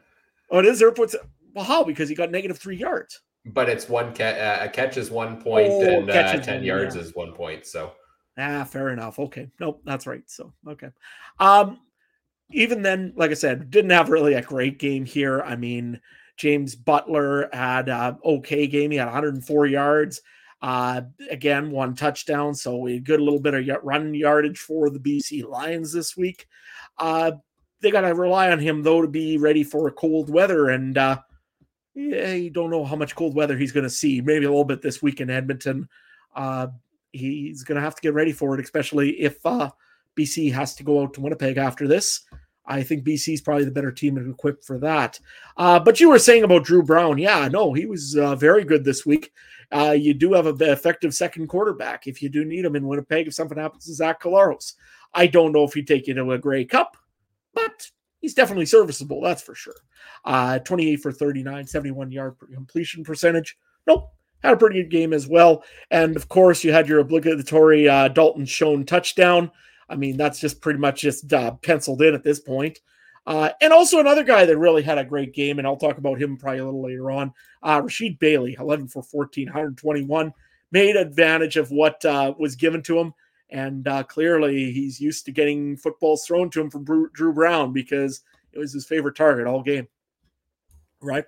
Oh, it is zero point seven. Well, how? Because he got negative three yards. But it's one catch. Uh, a catch is one point, oh, and uh, ten one, yards yeah. is one point. So ah, fair enough. Okay, nope, that's right. So okay, um, even then, like I said, didn't have really a great game here. I mean, James Butler had a okay game. He had 104 yards. Uh, again, one touchdown. So we good little bit of run yardage for the BC Lions this week. Uh, they got to rely on him though to be ready for cold weather, and uh, yeah, you don't know how much cold weather he's going to see. Maybe a little bit this week in Edmonton. Uh, he's going to have to get ready for it, especially if uh, BC has to go out to Winnipeg after this. I think BC is probably the better team and equipped for that. Uh, but you were saying about Drew Brown. Yeah, no, he was uh, very good this week. Uh, you do have an effective second quarterback if you do need him in Winnipeg. If something happens to Zach Collaros, I don't know if he'd take you to a Grey Cup, but he's definitely serviceable. That's for sure. Uh, 28 for 39, 71 yard completion percentage. Nope. Had a pretty good game as well. And of course, you had your obligatory uh, Dalton Schoen touchdown. I mean, that's just pretty much just uh, penciled in at this point. Uh, and also another guy that really had a great game, and I'll talk about him probably a little later on. Uh, Rasheed Bailey, 11 for 14, 121, made advantage of what uh, was given to him. And uh, clearly, he's used to getting footballs thrown to him from Drew Brown because it was his favorite target all game. Right?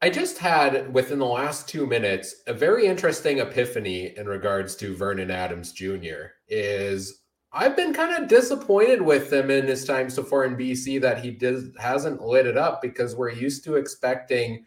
I just had within the last two minutes a very interesting epiphany in regards to Vernon Adams Jr. Is I've been kind of disappointed with him in his time so far in BC that he does hasn't lit it up because we're used to expecting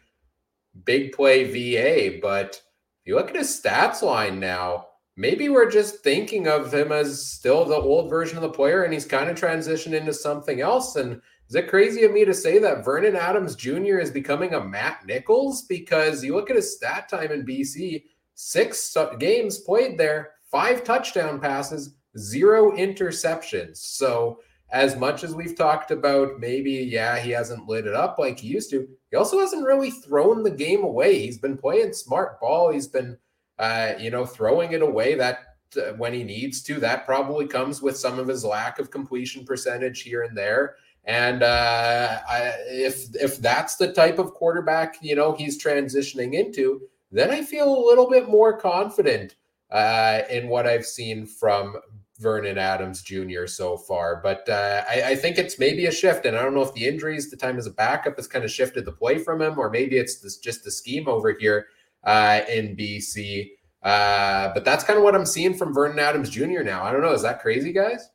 big play VA. But if you look at his stats line now, maybe we're just thinking of him as still the old version of the player and he's kind of transitioned into something else. And is it crazy of me to say that Vernon Adams Jr. is becoming a Matt Nichols? Because you look at his stat time in BC, six games played there, five touchdown passes, zero interceptions. So as much as we've talked about maybe, yeah, he hasn't lit it up like he used to, he also hasn't really thrown the game away. He's been playing smart ball. He's been, uh, you know, throwing it away that uh, when he needs to. That probably comes with some of his lack of completion percentage here and there. And uh, I, if if that's the type of quarterback you know he's transitioning into, then I feel a little bit more confident uh, in what I've seen from Vernon Adams Jr. so far. But uh, I, I, think it's maybe a shift, and I don't know if the injuries, the time as a backup, has kind of shifted the play from him, or maybe it's this, just the scheme over here uh, in BC. Uh, but that's kind of what I'm seeing from Vernon Adams Jr. now. I don't know. Is that crazy, guys?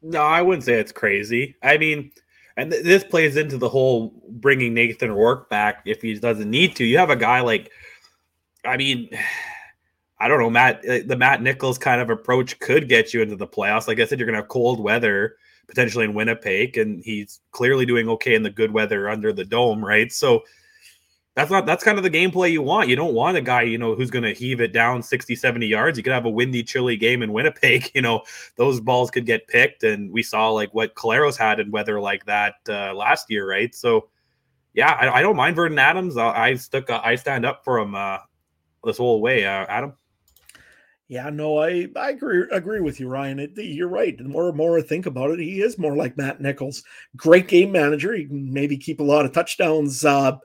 No, I wouldn't say it's crazy. I mean, and th- this plays into the whole bringing Nathan Rourke back if he doesn't need to. You have a guy like, I mean, I don't know, Matt. Uh, the Matt Nichols kind of approach could get you into the playoffs. Like I said, you're going to have cold weather potentially in Winnipeg, and he's clearly doing okay in the good weather under the dome, right? So that's not that's kind of the gameplay you want. You don't want a guy, you know, who's going to heave it down 60, 70 yards. You could have a windy, chilly game in Winnipeg. You know, those balls could get picked, and we saw like what Collaros had in weather like that uh, last year, right? So, yeah, I, I don't mind Vernon Adams. I, I stuck, I stand up for him uh, this whole way. Uh, Adam. Yeah, no, I I agree agree with you, Ryan. It, you're right. The more and more I think about it, he is more like Matt Nichols. Great game manager. He can maybe keep a lot of touchdowns uh,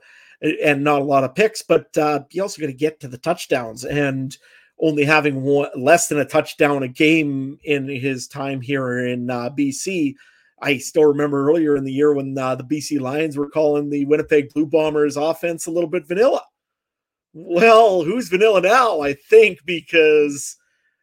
and not a lot of picks, but uh, you also got to get to the touchdowns. And only having one, less than a touchdown a game in his time here in uh, BC. I still remember earlier in the year when uh, the BC Lions were calling the Winnipeg Blue Bombers offense a little bit vanilla well, who's vanilla now? I think because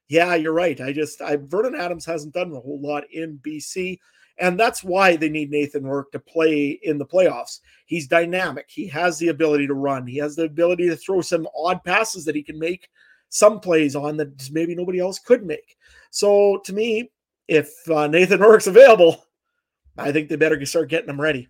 yeah, you're right. I just I Vernon Adams hasn't done a whole lot in BC. And that's why they need Nathan Rourke to play in the playoffs. He's dynamic. He has the ability to run. He has the ability to throw some odd passes that he can make some plays on that maybe nobody else could make. So to me, if uh, Nathan Rourke's available, I think they better start getting him ready.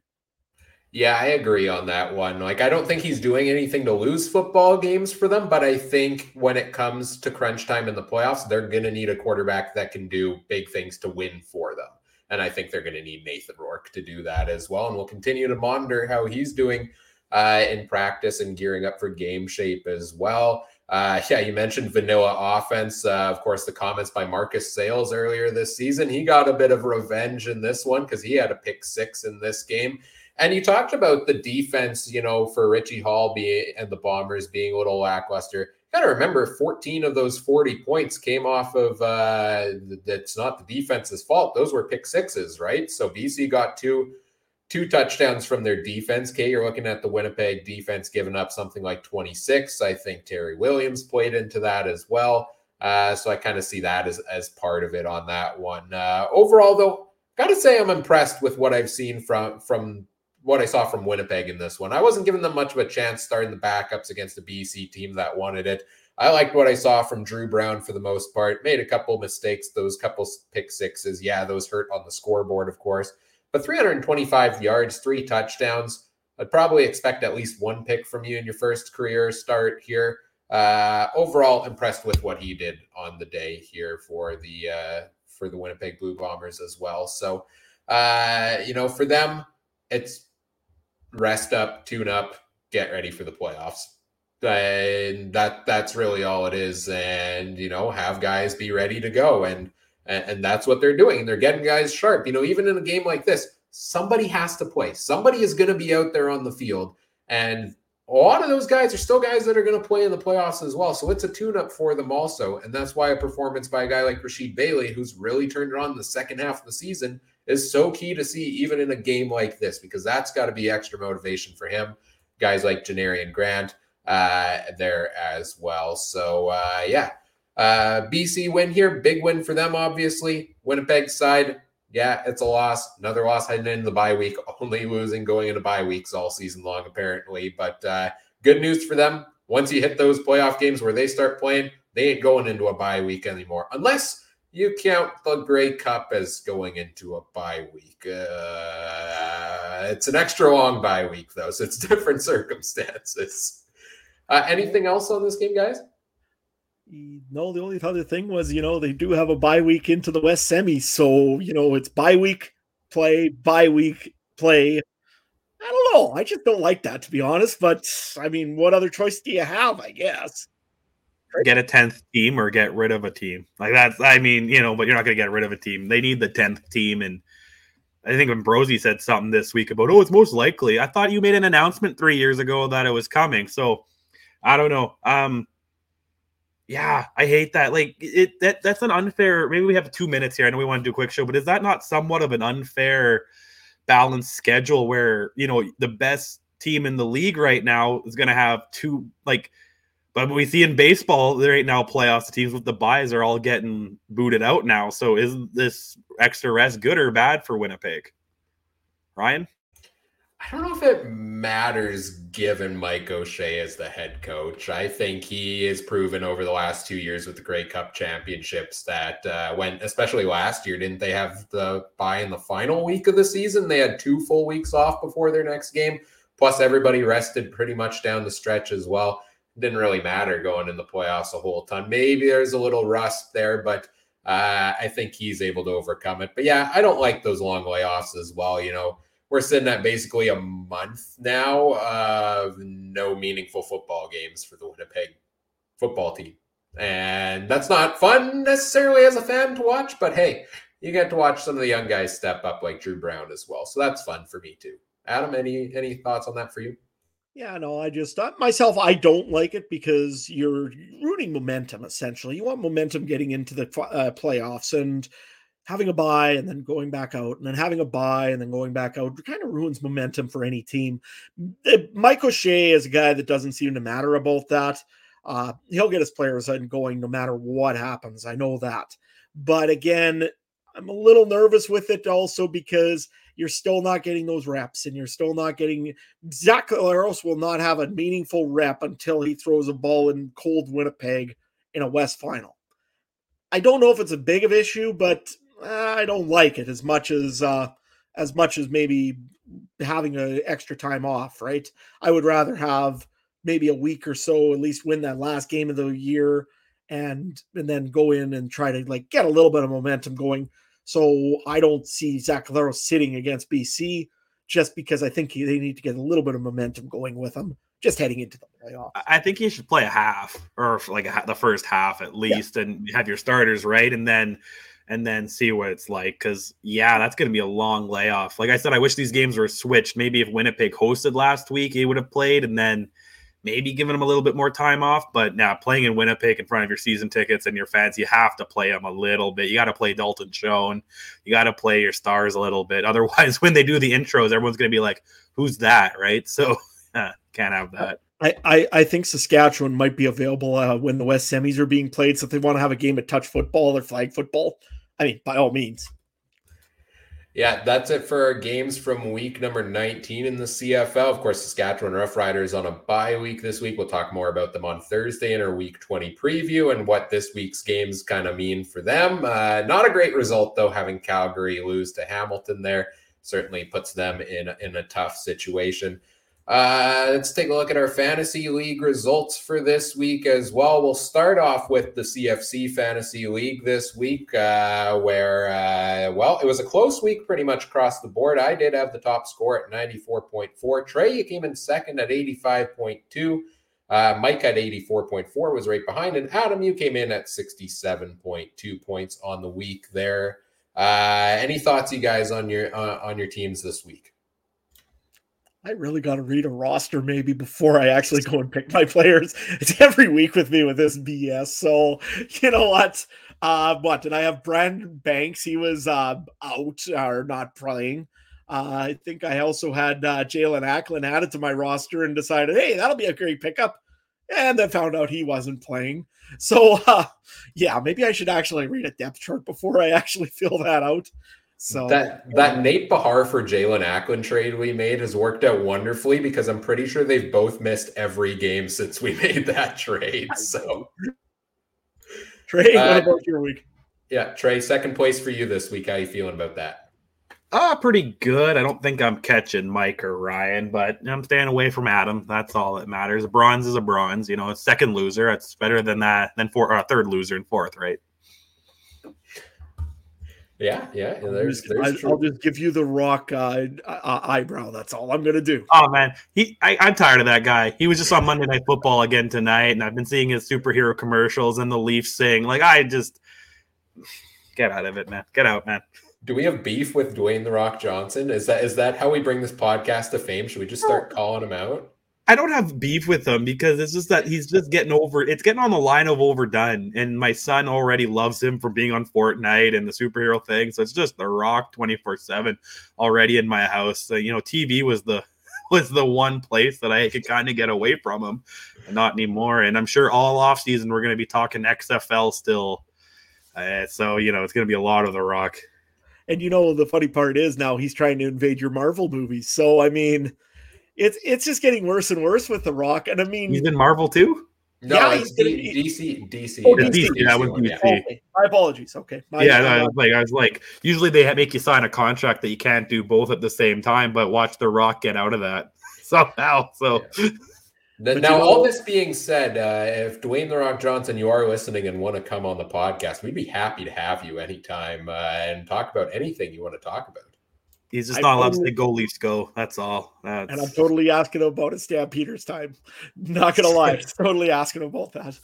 Yeah, I agree on that one. Like, I don't think he's doing anything to lose football games for them, but I think when it comes to crunch time in the playoffs, they're going to need a quarterback that can do big things to win for them. And I think they're going to need Nathan Rourke to do that as well. And we'll continue to monitor how he's doing uh, in practice and gearing up for game shape as well. Uh, yeah, you mentioned vanilla offense. Uh, of course, the comments by Marcus Sayles earlier this season. He got a bit of revenge in this one because he had a pick six in this game. And you talked about the defense, you know, for Richie Hall being and the Bombers being a little lackluster. Got to remember, 14 of those 40 points came off of uh, that's not the defense's fault. Those were pick sixes, right? So BC got two two touchdowns from their defense. Okay, you're looking at the Winnipeg defense giving up something like 26. I think Terry Williams played into that as well. Uh, so I kind of see that as as part of it on that one. Uh, overall, though, gotta say I'm impressed with what I've seen from from what I saw from Winnipeg in this one. I wasn't giving them much of a chance starting the backups against a BC team that wanted it. I liked what I saw from Drew Brown for the most part. Made a couple mistakes, those couple pick sixes. Yeah, those hurt on the scoreboard, of course. But 325 yards, three touchdowns. I'd probably expect at least one pick from you in your first career start here. Uh, overall, impressed with what he did on the day here for the uh, for the Winnipeg Blue Bombers as well. So, uh, you know, for them, it's rest up, tune up, get ready for the playoffs. And that that's really all it is. And you know, have guys be ready to go. And and, that's what they're doing. They're getting guys sharp. You know, even in a game like this, somebody has to play. Somebody is going to be out there on the field. And a lot of those guys are still guys that are going to play in the playoffs as well. So it's a tune up for them also. And that's why a performance by a guy like Rasheed Bailey, who's really turned it on in the second half of the season, is so key to see even in a game like this because that's got to be extra motivation for him. Guys like Janarion Grant uh, there as well. So uh, yeah, uh, BC win here, big win for them. Obviously, Winnipeg side, yeah, it's a loss. Another loss heading into the bye week. Only losing going into bye weeks all season long, apparently. But uh, good news for them. Once you hit those playoff games where they start playing, they ain't going into a bye week anymore, unless you count the Grey Cup as going into a bye week. Uh, it's an extra long bye week, though, so it's different circumstances. Uh, anything else on this game, guys? No, the only other thing was, you know, they do have a bye week into the West Semi, so you know it's bye week play, bye week play. I don't know. I just don't like that to be honest. But I mean, what other choice do you have? I guess get a tenth team or get rid of a team. Like that's, I mean, you know, but you're not going to get rid of a team. They need the tenth team, and I think when said something this week about, oh, it's most likely. I thought you made an announcement three years ago that it was coming. So I don't know. Um, yeah, I hate that. Like it that that's an unfair. Maybe we have two minutes here. I know we want to do a quick show, but is that not somewhat of an unfair balanced schedule where you know the best team in the league right now is going to have two like but we see in baseball there ain't now playoffs the teams with the buys are all getting booted out now so is this extra rest good or bad for winnipeg ryan I don't know if it matters given Mike O'Shea as the head coach. I think he is proven over the last two years with the Grey Cup championships that uh, when, especially last year, didn't they have the bye in the final week of the season? They had two full weeks off before their next game. Plus, everybody rested pretty much down the stretch as well. Didn't really matter going in the playoffs a whole ton. Maybe there's a little rust there, but uh, I think he's able to overcome it. But yeah, I don't like those long layoffs as well. You know, we're sitting at basically a month now of no meaningful football games for the Winnipeg football team. And that's not fun necessarily as a fan to watch, but hey, you get to watch some of the young guys step up like Drew Brown as well. So that's fun for me too. Adam, any any thoughts on that for you? Yeah, no, I just uh, myself, I don't like it because you're ruining momentum essentially. You want momentum getting into the uh, playoffs, and having a buy and then going back out and then having a buy and then going back out kind of ruins momentum for any team. Mike O'Shea is a guy that doesn't seem to matter about that. Uh, he'll get his players going no matter what happens. I know that. But again, I'm a little nervous with it also because you're still not getting those reps and you're still not getting Zach Collaros will not have a meaningful rep until he throws a ball in cold Winnipeg in a West final. I don't know if it's a big of issue, but I don't like it as much as uh, as much as maybe having an extra time off. Right? I would rather have maybe a week or so, at least win that last game of the year, and and then go in and try to like get a little bit of momentum going. So I don't see Zach Collaros sitting against BC just because I think they need to get a little bit of momentum going with them just heading into the playoffs. I think you should play a half or like a, the first half at least yeah. and have your starters right and then and then see what it's like. Because yeah, that's going to be a long layoff. Like I said, I wish these games were switched. Maybe if Winnipeg hosted last week, he would have played, and then maybe giving him a little bit more time off. But now playing in Winnipeg in front of your season tickets and your fans, you have to play them a little bit. You got to play Dalton Schoen. You got to play your stars a little bit. Otherwise, when they do the intros, everyone's going to be like, "Who's that?" Right? So can't have that. I, I, I think Saskatchewan might be available uh, when the West semis are being played. So if they want to have a game of touch football or flag football, I mean, by all means. Yeah, that's it for our games from week number 19 in the CFL. Of course, Saskatchewan Roughriders on a bye week this week. We'll talk more about them on Thursday in our week 20 preview and what this week's games kind of mean for them. Uh, not a great result, though, having Calgary lose to Hamilton there. Certainly puts them in, in a tough situation. Uh, let's take a look at our fantasy league results for this week as well. We'll start off with the CFC Fantasy League this week, uh, where, uh, well, it was a close week pretty much across the board. I did have the top score at 94.4. Trey, you came in second at 85.2. Uh, Mike at 84.4 was right behind. And Adam, you came in at 67.2 points on the week there. Uh, any thoughts, you guys, on your uh, on your teams this week? I really got to read a roster maybe before I actually go and pick my players. It's every week with me with this BS. So you know what? Uh, what did I have? Brandon Banks. He was uh, out or not playing. Uh, I think I also had uh, Jaelon Acklin added to my roster and decided, hey, that'll be a great pickup. And then found out he wasn't playing. So uh, yeah, maybe I should actually read a depth chart before I actually fill that out. So that that Nate Behar for Jaelon Acklin trade we made has worked out wonderfully because I'm pretty sure they've both missed every game since we made that trade. So Trey, uh, what about your week? Yeah, Trey, second place for you this week. How you feeling about that? Uh, pretty good. I don't think I'm catching Mike or Ryan, but I'm staying away from Adam. That's all that matters. A bronze is a bronze. You know, a second loser. It's better than that than for a third loser and fourth, right? Yeah, yeah. There's, there's I'll just give you the rock uh, uh, eyebrow. That's all I'm gonna do. Oh man, he I, am tired of that guy. He was just on Monday Night Football again tonight, and I've been seeing his superhero commercials and the Leafs sing. Like I just get out of it, man. Get out, man. Do we have beef with Dwayne the Rock Johnson? Is that is that how we bring this podcast to fame? Should we just start calling him out? I don't have beef with him because it's just that he's just getting over. It's getting on the line of overdone, and my son already loves him for being on Fortnite and the superhero thing. So it's just the Rock twenty four seven already in my house. So, you know, TV was the was the one place that I could kind of get away from him, not anymore. And I'm sure all off season we're going to be talking XFL still. Uh, so you know, it's going to be a lot of the Rock. And you know, the funny part is now he's trying to invade your Marvel movies. So I mean it's it's just getting worse and worse with The Rock. And I mean, he's in Marvel too. No, yeah, it's D- DC. DC. Oh, DC. DC. Yeah, DC. Yeah. Okay. My apologies. Okay. My yeah, no, I was like I was like, usually they make you sign a contract that you can't do both at the same time, but watch The Rock get out of that somehow. So. Yeah. now, you know, all this being said, uh, if Dwayne the Rock Johnson, you are listening and want to come on the podcast, we'd be happy to have you anytime uh, and talk about anything you want to talk about. He's just not allowed to say go Leafs go. That's all. That's... And I'm totally asking him about his Stampeders time. Not gonna lie, totally asking about that.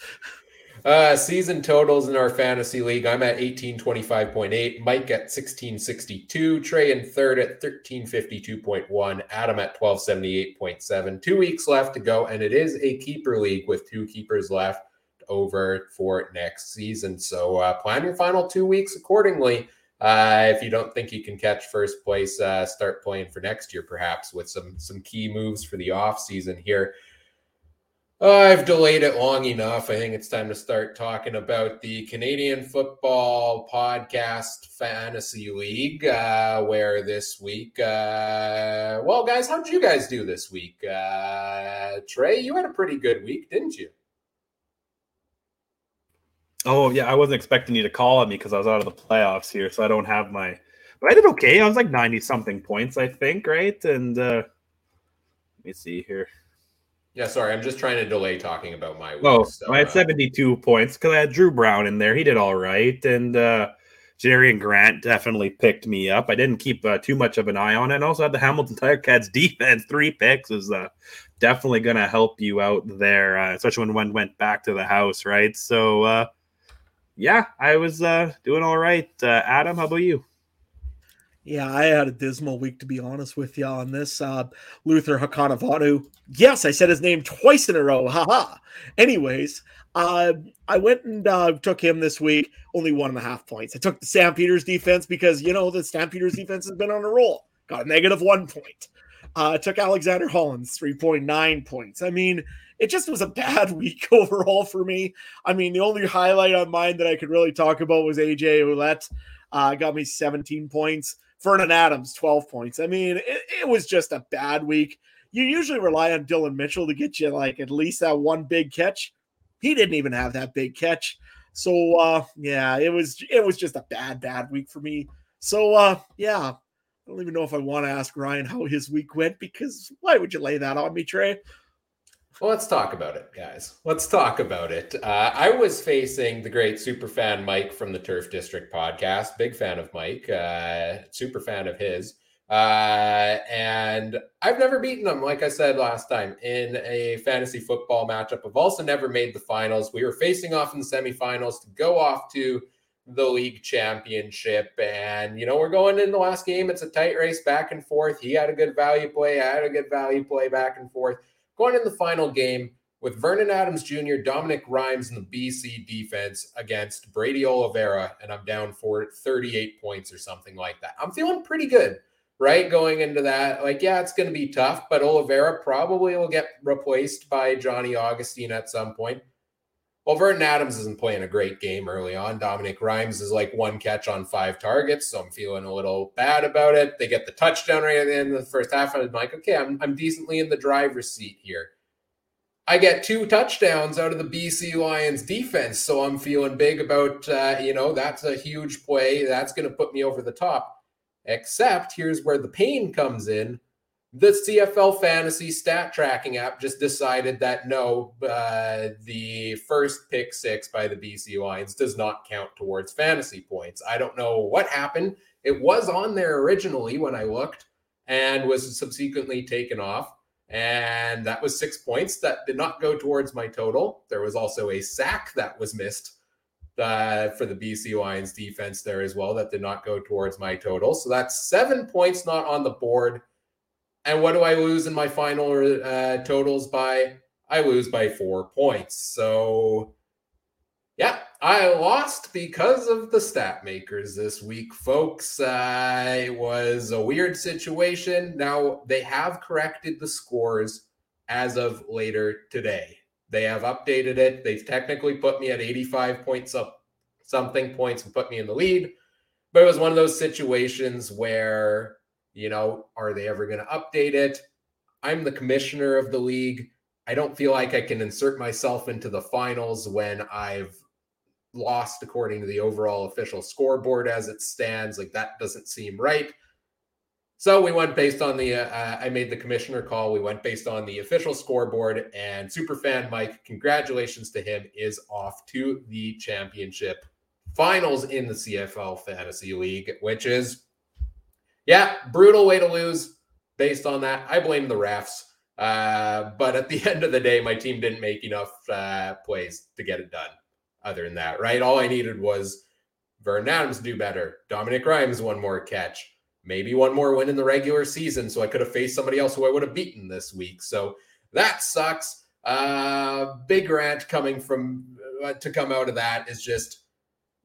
Uh, season totals in our fantasy league. I'm at 1825.8. Mike at 1662. Trey in third at 1352.1. Adam at 1278.7. Two weeks left to go, and it is a keeper league with two keepers left over for next season. So uh, plan your final two weeks accordingly. Uh, if you don't think you can catch first place, uh, start playing for next year, perhaps with some some key moves for the off season here. Uh, I've delayed it long enough. I think it's time to start talking about the Canadian Football Podcast Fantasy League, uh, where this week, uh, well, guys, how did you guys do this week? Uh, Trey, you had a pretty good week, didn't you? Oh yeah, I wasn't expecting you to call on me because I was out of the playoffs here, so I don't have my. But I did okay. I was like ninety something points, I think, right? And uh let me see here. Yeah, sorry, I'm just trying to delay talking about my. Week, oh, so, I had uh, 72 points because I had Drew Brown in there. He did all right, and uh Janarion Grant definitely picked me up. I didn't keep uh, too much of an eye on it. And also had the Hamilton Tiger Cats defense. Three picks is uh, definitely going to help you out there, uh, especially when one went back to the house, right? So uh, yeah, I was uh, doing all right. Uh, Adam, how about you? Yeah, I had a dismal week to be honest with you on this. Uh, Luther Hakunavanhu. Yes, I said his name twice in a row. Haha. Anyways, uh, I went and uh, took him this week. Only one and a half points. I took the Stampeders defense because you know the Stampeders defense has been on a roll. Got a negative one point. Uh, took Alexander Hollins three point nine points. I mean, it just was a bad week overall for me. I mean, the only highlight on mine that I could really talk about was AJ Ouellette. Uh, got me 17 points. Vernon Adams, 12 points. I mean, it, it was just a bad week. You usually rely on Dylan Mitchell to get you like at least that one big catch. He didn't even have that big catch. So uh yeah, it was it was just a bad, bad week for me. So uh yeah, I don't even know if I want to ask Ryan how his week went because why would you lay that on me, Trey? Well, let's talk about it, guys. Let's talk about it. Uh, I was facing the great super fan Mike from the Turf District podcast. Big fan of Mike, uh, super fan of his. Uh, and I've never beaten him, like I said last time, in a fantasy football matchup. I've also never made the finals. We were facing off in the semifinals to go off to the league championship. And, you know, we're going in the last game. It's a tight race back and forth. He had a good value play. I had a good value play back and forth going in the final game with Vernon Adams Jr., Dominic Rhymes, and the BC defense against Brady Oliveira, and I'm down for 38 points or something like that. I'm feeling pretty good, right? Going into that, like, yeah, it's going to be tough, but Oliveira probably will get replaced by Johnny Augustine at some point. Well, Vernon Adams isn't playing a great game early on. Dominic Rhymes is like one catch on five targets, so I'm feeling a little bad about it. They get the touchdown right at the end of the first half, and I'm like, okay, I'm, I'm decently in the driver's seat here. I get two touchdowns out of the BC Lions defense, so I'm feeling big about, uh, you know, that's a huge play. That's going to put me over the top. Except here's where the pain comes in. The CFL fantasy stat tracking app just decided that no, uh, the first pick six by the BC Lions does not count towards fantasy points. I don't know what happened. It was on there originally when I looked and was subsequently taken off. And that was six points that did not go towards my total. There was also a sack that was missed uh, for the BC Lions defense there as well that did not go towards my total. So that's seven points not on the board. And what do I lose in my final uh, totals by? I lose by four points. So, yeah, I lost because of the stat makers this week, folks. Uh, it was a weird situation. Now, they have corrected the scores as of later today. They have updated it. They've technically put me at 85 points up something points and put me in the lead. But it was one of those situations where, you know, are they ever going to update it? I'm the commissioner of the league. I don't feel like I can insert myself into the finals when I've lost according to the overall official scoreboard as it stands. Like that doesn't seem right. So we went based on the. Uh, I made the commissioner call. We went based on the official scoreboard, and superfan Mike, congratulations to him, is off to the championship finals in the CFL Fantasy League, which is, yeah, brutal way to lose. Based on that, I blame the refs. Uh, but at the end of the day, my team didn't make enough uh, plays to get it done. Other than that, right? All I needed was Vernon Adams do better. Dominic Rhymes one more catch maybe one more win in the regular season. So I could have faced somebody else who I would have beaten this week. So that sucks. Uh, big rant coming from uh, to come out of that is just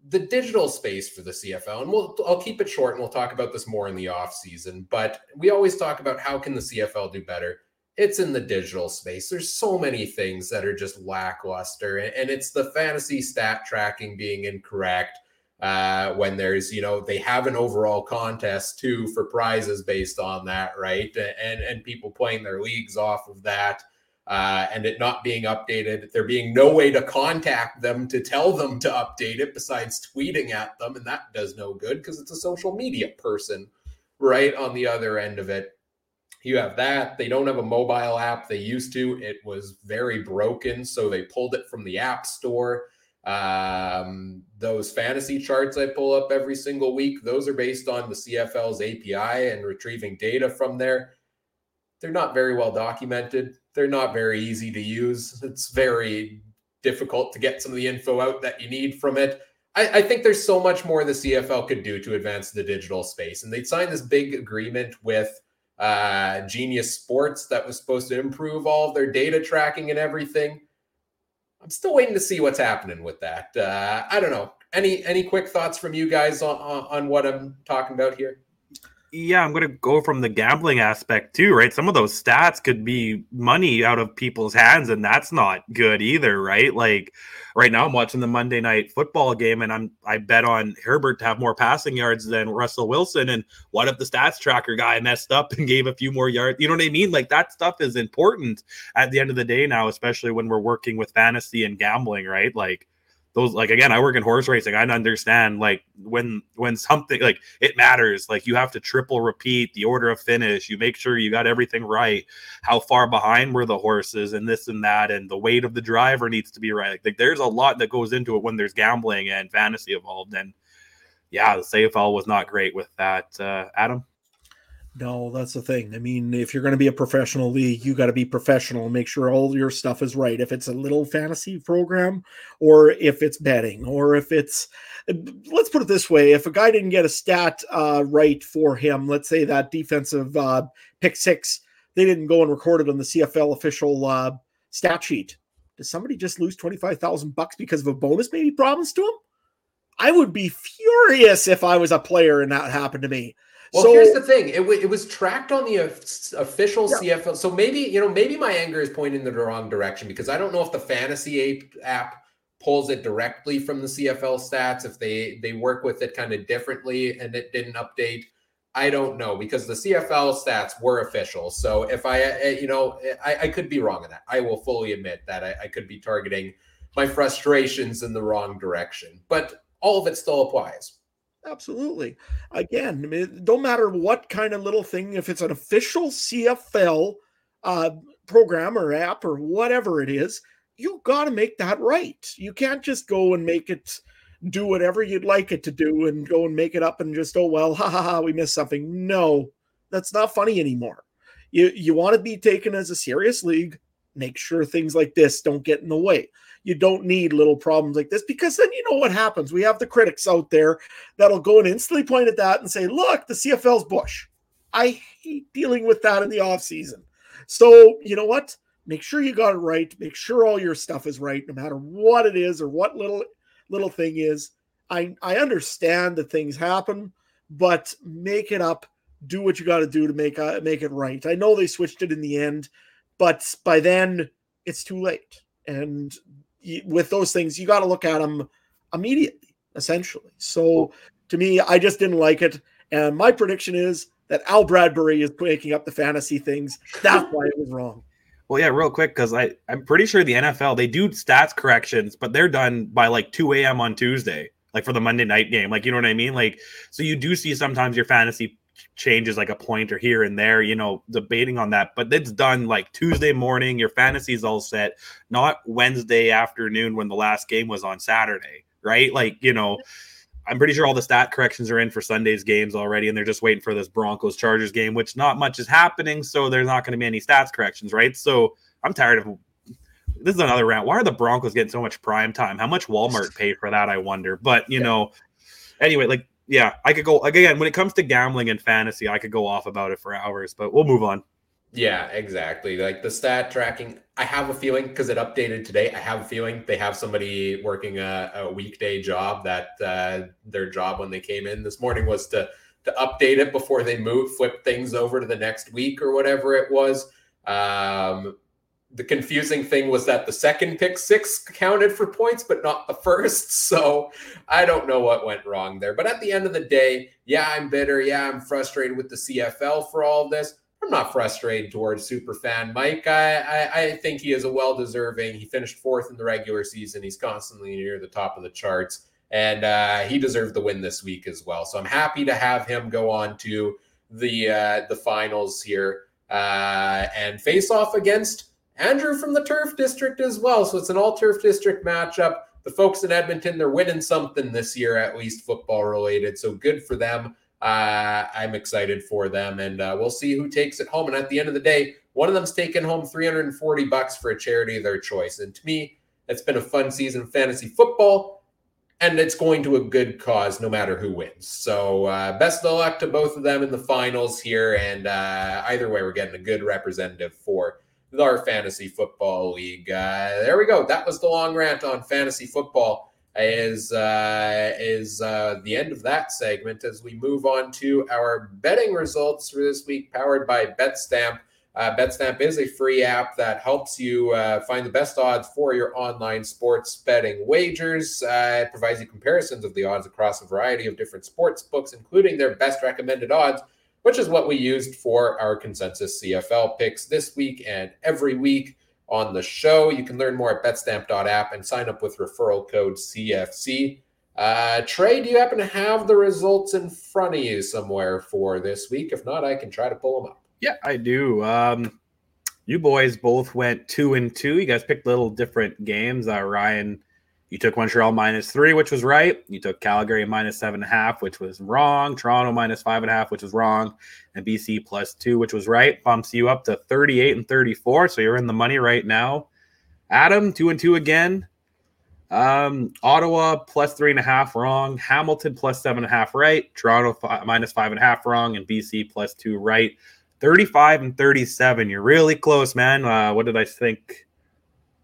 the digital space for the CFL. And we'll I'll keep it short and we'll talk about this more in the off season. But we always talk about how can the CFL do better. It's in the digital space. There's so many things that are just lackluster, and it's the fantasy stat tracking being incorrect uh, when there's you know they have an overall contest too for prizes based on that right and and people playing their leagues off of that uh, and it not being updated there being no way to contact them to tell them to update it besides tweeting at them and that does no good because it's a social media person right on the other end of it. You have that. They don't have a mobile app. They used to. It was very broken so they pulled it from the app store. Um, those fantasy charts I pull up every single week, those are based on the CFL's API and retrieving data from there. They're not very well documented. They're not very easy to use. It's very difficult to get some of the info out that you need from it. I, I think there's so much more the CFL could do to advance the digital space. And they'd signed this big agreement with uh, Genius Sports that was supposed to improve all of their data tracking and everything I'm still waiting to see what's happening with that. Uh, I don't know. Any any quick thoughts from you guys on, on, on what I'm talking about here? Yeah, I'm going to go from the gambling aspect too, right? Some of those stats could be money out of people's hands, and that's not good either, right? Like right now, I'm watching the Monday night football game, and I'm I bet on Herbert to have more passing yards than Russell Wilson. And what if the stats tracker guy messed up and gave a few more yards? You know what I mean? Like that stuff is important at the end of the day now, especially when we're working with fantasy and gambling, right? Like those like again i work in horse racing. I understand like when when something like it matters. Like you have to triple repeat the order of finish. You make sure you got everything right. How far behind were the horses and this and that and the weight of the driver needs to be right. Like, like there's a lot that goes into it when there's gambling and fantasy involved and yeah the cfl was not great with that uh adam no, that's the thing. I mean, if you're going to be a professional league, you got to be professional and make sure all your stuff is right. If it's a little fantasy program, or if it's betting, or if it's, let's put it this way: if a guy didn't get a stat uh, right for him, let's say that defensive uh, pick six, they didn't go and record it on the CFL official uh, stat sheet. Does somebody just lose twenty five thousand bucks because of a bonus maybe promised to him? I would be furious if I was a player and that happened to me. Well, so, here's the thing: it, w- it was tracked on the official yeah. CFL. So maybe you know, maybe my anger is pointing in the wrong direction because I don't know if the fantasy Ape app pulls it directly from the CFL stats, if they they work with it kind of differently and it didn't update. I don't know because the CFL stats were official. So if I, eh, you know, eh, I, I could be wrong in that. I will fully admit that I, I could be targeting my frustrations in the wrong direction, but all of it still applies Absolutely. Again, don't matter what kind of little thing, if it's an official CFL uh, program or app or whatever it is, you got to make that right. You can't just go and make it do whatever you'd like it to do and go and make it up and just, oh, well, ha ha ha, we missed something. No, that's not funny anymore. You, you want to be taken as a serious league, make sure things like this don't get in the way. You don't need little problems like this because then you know what happens. We have the critics out there that'll go and instantly point at that and say, look, the CFL's Bush. I hate dealing with that in the off season. So, you know what? Make sure you got it right. Make sure all your stuff is right, no matter what it is or what little little thing is. I I understand that things happen, but make it up. Do what you got to do to make uh, make it right. I know they switched it in the end, but by then it's too late. And with those things, you got to look at them immediately, essentially. So to me, I just didn't like it. And my prediction is that Al Bradbury is making up the fantasy things. That's why it was wrong. Well, yeah, real quick, because I I'm pretty sure the NFL they do stats corrections, but they're done by like 2 a.m. on Tuesday, like for the Monday night game. Like you know what I mean? Like so you do see sometimes your fantasy changes like a pointer here and there, you know, debating on that. But it's done like Tuesday morning. Your fantasy's all set, not Wednesday afternoon when the last game was on Saturday, right? Like you know. I'm pretty sure all the stat corrections are in for Sunday's games already, and they're just waiting for this Broncos Chargers game, which not much is happening, so there's not going to be any stats corrections, right? So I'm tired of this is another rant. Why are the Broncos getting so much prime time? How much Walmart pay for that? I wonder. But you yeah. know, anyway, like yeah, I could go again when it comes to gambling and fantasy, I could go off about it for hours, but we'll move on. Yeah, exactly. Like the stat tracking, I have a feeling because it updated today. I have a feeling they have somebody working a, a weekday job that uh, their job when they came in this morning was to to update it before they move, flip things over to the next week or whatever it was. Um, the confusing thing was that the second pick six counted for points, but not the first. So I don't know what went wrong there. But at the end of the day, yeah, I'm bitter. Yeah, I'm frustrated with the CFL for all this. I'm not frustrated towards superfan Mike. I, I, I think he is a well deserving. He finished fourth in the regular season. He's constantly near the top of the charts, and uh, he deserved the win this week as well. So I'm happy to have him go on to the uh, the finals here uh, and face off against Andrew from the Turf District as well. So it's an all Turf District matchup. The folks in Edmonton, they're winning something this year, at least football related. So good for them uh, I'm excited for them, and uh, we'll see who takes it home. And at the end of the day, one of them's taking home 340 bucks for a charity of their choice. And to me, it's been a fun season of fantasy football, and it's going to a good cause no matter who wins. So uh, best of luck to both of them in the finals here. And uh, either way, we're getting a good representative for our fantasy football league. Uh, there we go. That was the long rant on fantasy football is uh, is uh, the end of that segment as we move on to our betting results for this week, powered by BetStamp. Uh, BetStamp is a free app that helps you uh, find the best odds for your online sports betting wagers. Uh, it provides you comparisons of the odds across a variety of different sports books, including their best recommended odds, which is what we used for our consensus CFL picks this week and every week on the show. You can learn more at betstamp.app and sign up with referral code CFC. Uh, Trey, do you happen to have the results in front of you somewhere for this week? If not, I can try to pull them up. Yeah, I do. Um, you boys both went two and two. You guys picked little different games. Uh, Ryan you took Montreal minus three, which was right. You took Calgary minus seven and a half, which was wrong. Toronto minus five and a half, which was wrong. And BC plus two, which was right. Bumps you up to 38 and 34. So you're in the money right now. Adam, two and two again. Um, Ottawa plus three and a half wrong. Hamilton plus seven and a half right. Toronto minus five and a half wrong. And BC plus two right. 35 and 37. You're really close, man. Uh, what did I think?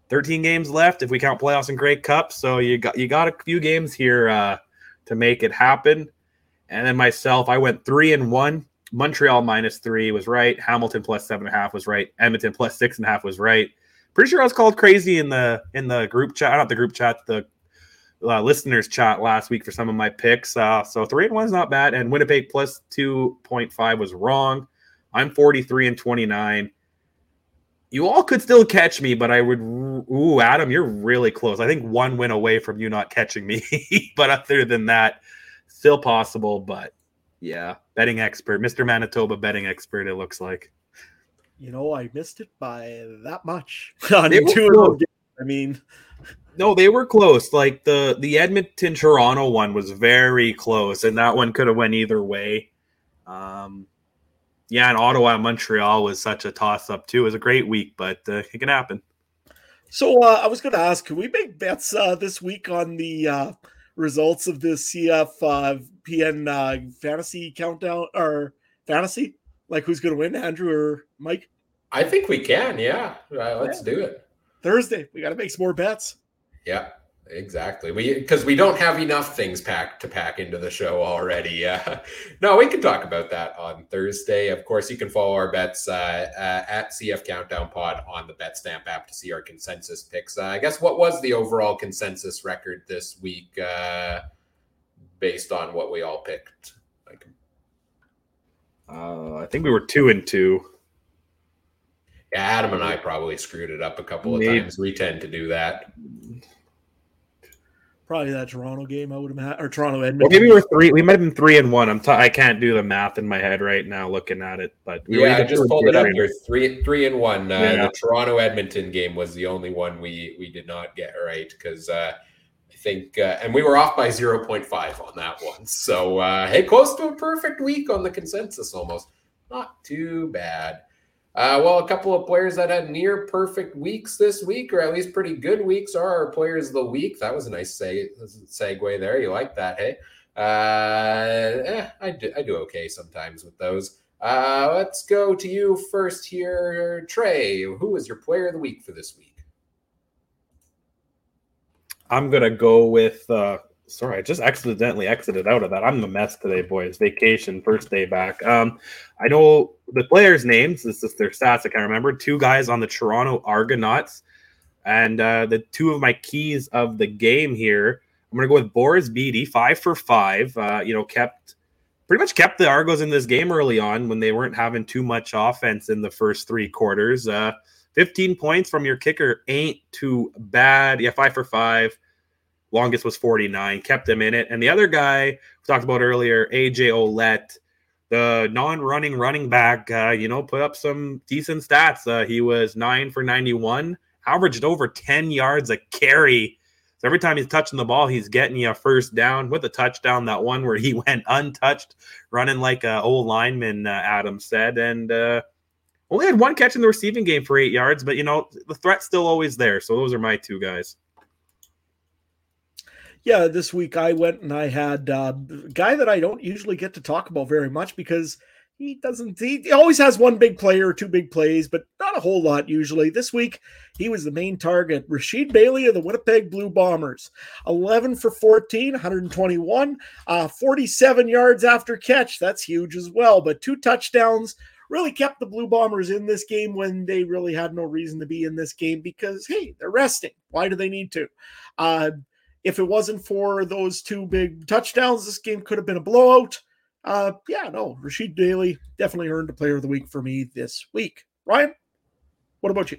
13 games left if we count playoffs and Grey Cup. So you got you got a few games here uh, to make it happen. And then myself, I went three and one. Montreal minus three was right. Hamilton plus seven and a half was right. Edmonton plus six and a half was right. Pretty sure I was called crazy in the in the group chat, not the group chat, the uh, listeners chat last week for some of my picks. Uh, so three and one is not bad. And Winnipeg plus two point five was wrong. I'm 43 and 29 you all could still catch me, but I would. Ooh, Adam, you're really close. I think one win away from you not catching me. but other than that, still possible, but yeah, betting expert, Mr. Manitoba betting expert. It looks like. You know, I missed it by that much on two of. I mean, No, they were close. Like the the Edmonton Toronto one was very close, and that one could have went either way. Um, yeah, and Ottawa Montreal was such a toss up too. It was a great week, but uh, it can happen. so uh, I was going to ask, can we make bets uh, this week on the uh, results of the CF uh, PN uh, fantasy countdown or fantasy? Like who's going to win, Andrew or Mike? I think we can. Yeah, uh, let's do it. Thursday, we got to make some more bets. Yeah, exactly. We because we don't have enough things packed to pack into the show already. Yeah, no, we can talk about that on Thursday. Of course, you can follow our bets uh, uh, at CF Countdown Pod on the BetStamp app to see our consensus picks. Uh, I guess what was the overall consensus record this week, uh, based on what we all picked? Like, Uh, I think we were two and two. yeah, Adam and I probably screwed it up a couple of Maybe. times. We tend to do that. Probably that Toronto game. I would have had, or Toronto Edmonton. Well, Edmonton. maybe we're three. We might have been three and one. I'm. T- I can't do the math in my head right now, looking at it. But we were yeah, I just pulled three it up or- here. Three, three and one. Uh, Yeah. The Toronto Edmonton game was the only one we we did not get right because uh, I think, uh, and we were off by zero point five on that one. So uh, hey, close to a perfect week on the consensus almost. Not too bad. Uh, well, a couple of players that had near perfect weeks this week, or at least pretty good weeks, are our players of the week. That was a nice seg- segue there. You like that, hey? Uh, eh, I do, I do okay sometimes with those. Uh, let's go to you first here, Trey. Who is your player of the week for this week? I'm gonna go with. uh Sorry, I just accidentally exited out of that. I'm the mess today, boys. Vacation, first day back. Um, I know the players' names. This is their stats. I can't remember. Two guys on the Toronto Argonauts, and uh, the two of my keys of the game here. I'm gonna go with Boris Bede, five for five. Uh, you know, kept pretty much kept the Argos in this game early on when they weren't having too much offense in the first three quarters. Uh, 15 points from your kicker ain't too bad. Yeah, five for five. Longest was 49, kept him in it. And the other guy we talked about earlier, AJ Ouellette, the non-running running back, uh, you know, put up some decent stats. Uh, he was nine for 91, averaged over 10 yards a carry. So every time he's touching the ball, he's getting you a first down with a touchdown. That one where he went untouched, running like a old lineman, uh, Adam said, and uh, only had one catch in the receiving game for eight yards. But you know, the threat's still always there. So those are my two guys. Yeah, this week I went and I had uh, a guy that I don't usually get to talk about very much because he doesn't. He, always has one big play or two big plays, but not a whole lot usually. This week he was the main target. Rasheed Bailey of the Winnipeg Blue Bombers, eleven for 14, 121, uh, 47 yards after catch. That's huge as well. But two touchdowns really kept the Blue Bombers in this game when they really had no reason to be in this game because hey, they're resting. Why do they need to? Uh, if it wasn't for those two big touchdowns, this game could have been a blowout. Uh, yeah, no, Rasheed Bailey definitely earned a player of the week for me this week. Ryan, what about you?